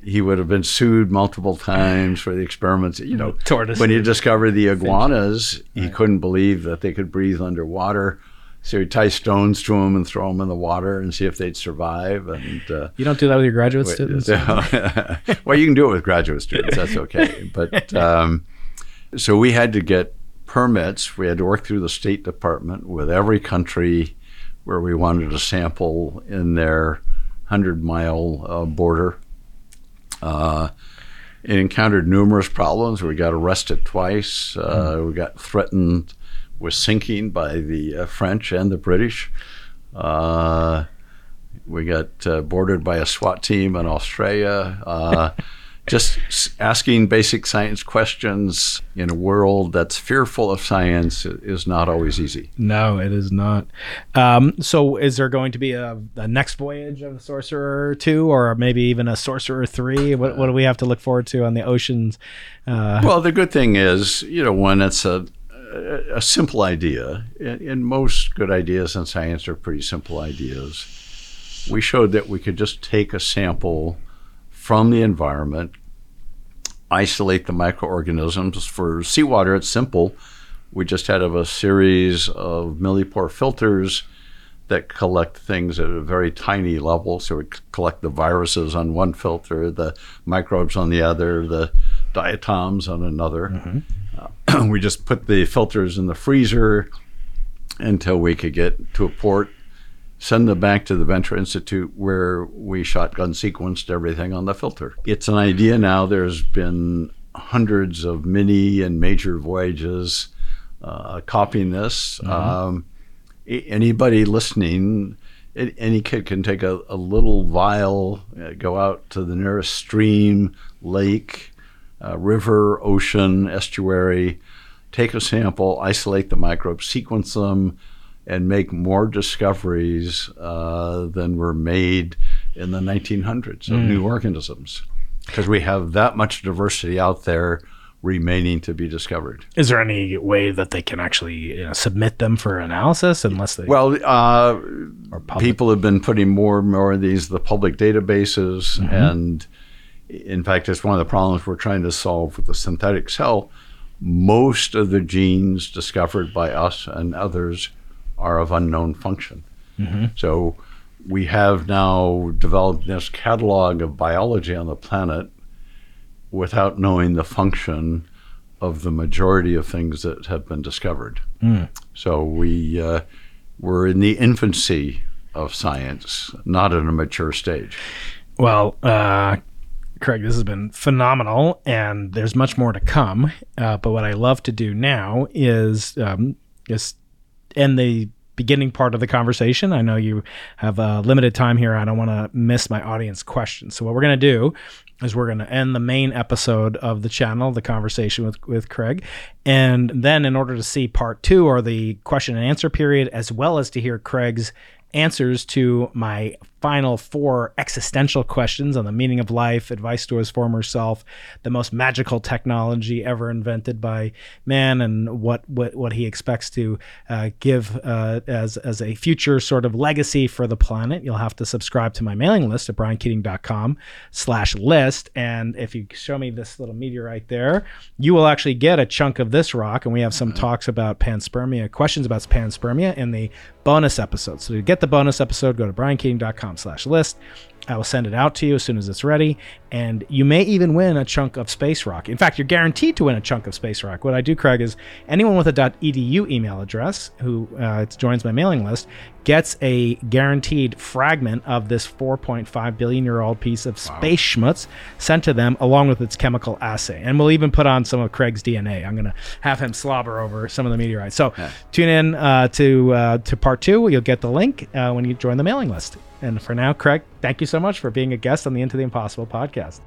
S5: he would have been sued multiple times for the experiments. You know, <laughs> Tortoise. when he discovered the iguanas, he couldn't believe that they could breathe underwater. So he'd tie stones to them and throw them in the water and see if they'd survive. And uh,
S4: you don't do that with your graduate students. <laughs>
S5: well, you can do it with graduate students. That's okay. But <laughs> um, so we had to get permits. We had to work through the State Department with every country where we wanted to sample in their 100 mile uh, border. Uh, it encountered numerous problems. We got arrested twice. Uh, mm. We got threatened with sinking by the uh, French and the British. Uh, we got uh, boarded by a SWAT team in Australia just asking basic science questions in a world that's fearful of science is not always easy.
S4: No, it is not. Um, so, is there going to be a, a, next voyage of the Sorcerer 2 or maybe even a Sorcerer 3? What, what do we have to look forward to on the oceans?
S5: Uh, well, the good thing is, you know, when it's a, a, a simple idea, and most good ideas in science are pretty simple ideas, we showed that we could just take a sample from the environment, isolate the microorganisms. For seawater, it's simple. We just had a series of millipore filters that collect things at a very tiny level. So we collect the viruses on one filter, the microbes on the other, the diatoms on another. Mm-hmm. Uh, <clears throat> we just put the filters in the freezer until we could get to a port send them back to the Venter Institute where we shotgun sequenced everything on the filter. It's an idea now. There's been hundreds of mini and major voyages uh, copying this. Mm-hmm. Um, anybody listening, any kid can take a, a little vial, uh, go out to the nearest stream, lake, uh, river, ocean, estuary, take a sample, isolate the microbes, sequence them, and make more discoveries uh, than were made in the 1900s of mm. new organisms because we have that much diversity out there remaining to be discovered.
S4: Is there any way that they can actually you know, submit them for analysis unless they
S5: Well, uh, people have been putting more and more of these the public databases mm-hmm. and in fact it's one of the problems we're trying to solve with the synthetic cell. Most of the genes discovered by us and others are of unknown function. Mm-hmm. So we have now developed this catalog of biology on the planet without knowing the function of the majority of things that have been discovered. Mm. So we uh, we're in the infancy of science, not in a mature stage.
S4: Well, uh, Craig, this has been phenomenal, and there's much more to come. Uh, but what I love to do now is um, just end the beginning part of the conversation. I know you have a limited time here. I don't want to miss my audience questions. So what we're going to do is we're going to end the main episode of the channel, the conversation with, with Craig. And then in order to see part two or the question and answer period, as well as to hear Craig's answers to my final four existential questions on the meaning of life, advice to his former self, the most magical technology ever invented by man, and what what, what he expects to uh, give uh, as as a future sort of legacy for the planet. You'll have to subscribe to my mailing list at briankeating.com slash list. And if you show me this little meteorite there, you will actually get a chunk of this rock. And we have some mm-hmm. talks about panspermia, questions about panspermia in the bonus episode. So to get the bonus episode, go to briankeating.com slash list. I will send it out to you as soon as it's ready, and you may even win a chunk of space rock. In fact, you're guaranteed to win a chunk of space rock. What I do, Craig, is anyone with a .edu email address who uh, joins my mailing list gets a guaranteed fragment of this 4.5 billion year old piece of space wow. schmutz sent to them along with its chemical assay. And we'll even put on some of Craig's DNA. I'm going to have him slobber over some of the meteorites. So yeah. tune in uh, to uh, to part two. You'll get the link uh, when you join the mailing list. And for now, Craig, thank you so much for being a guest on the Into the Impossible podcast.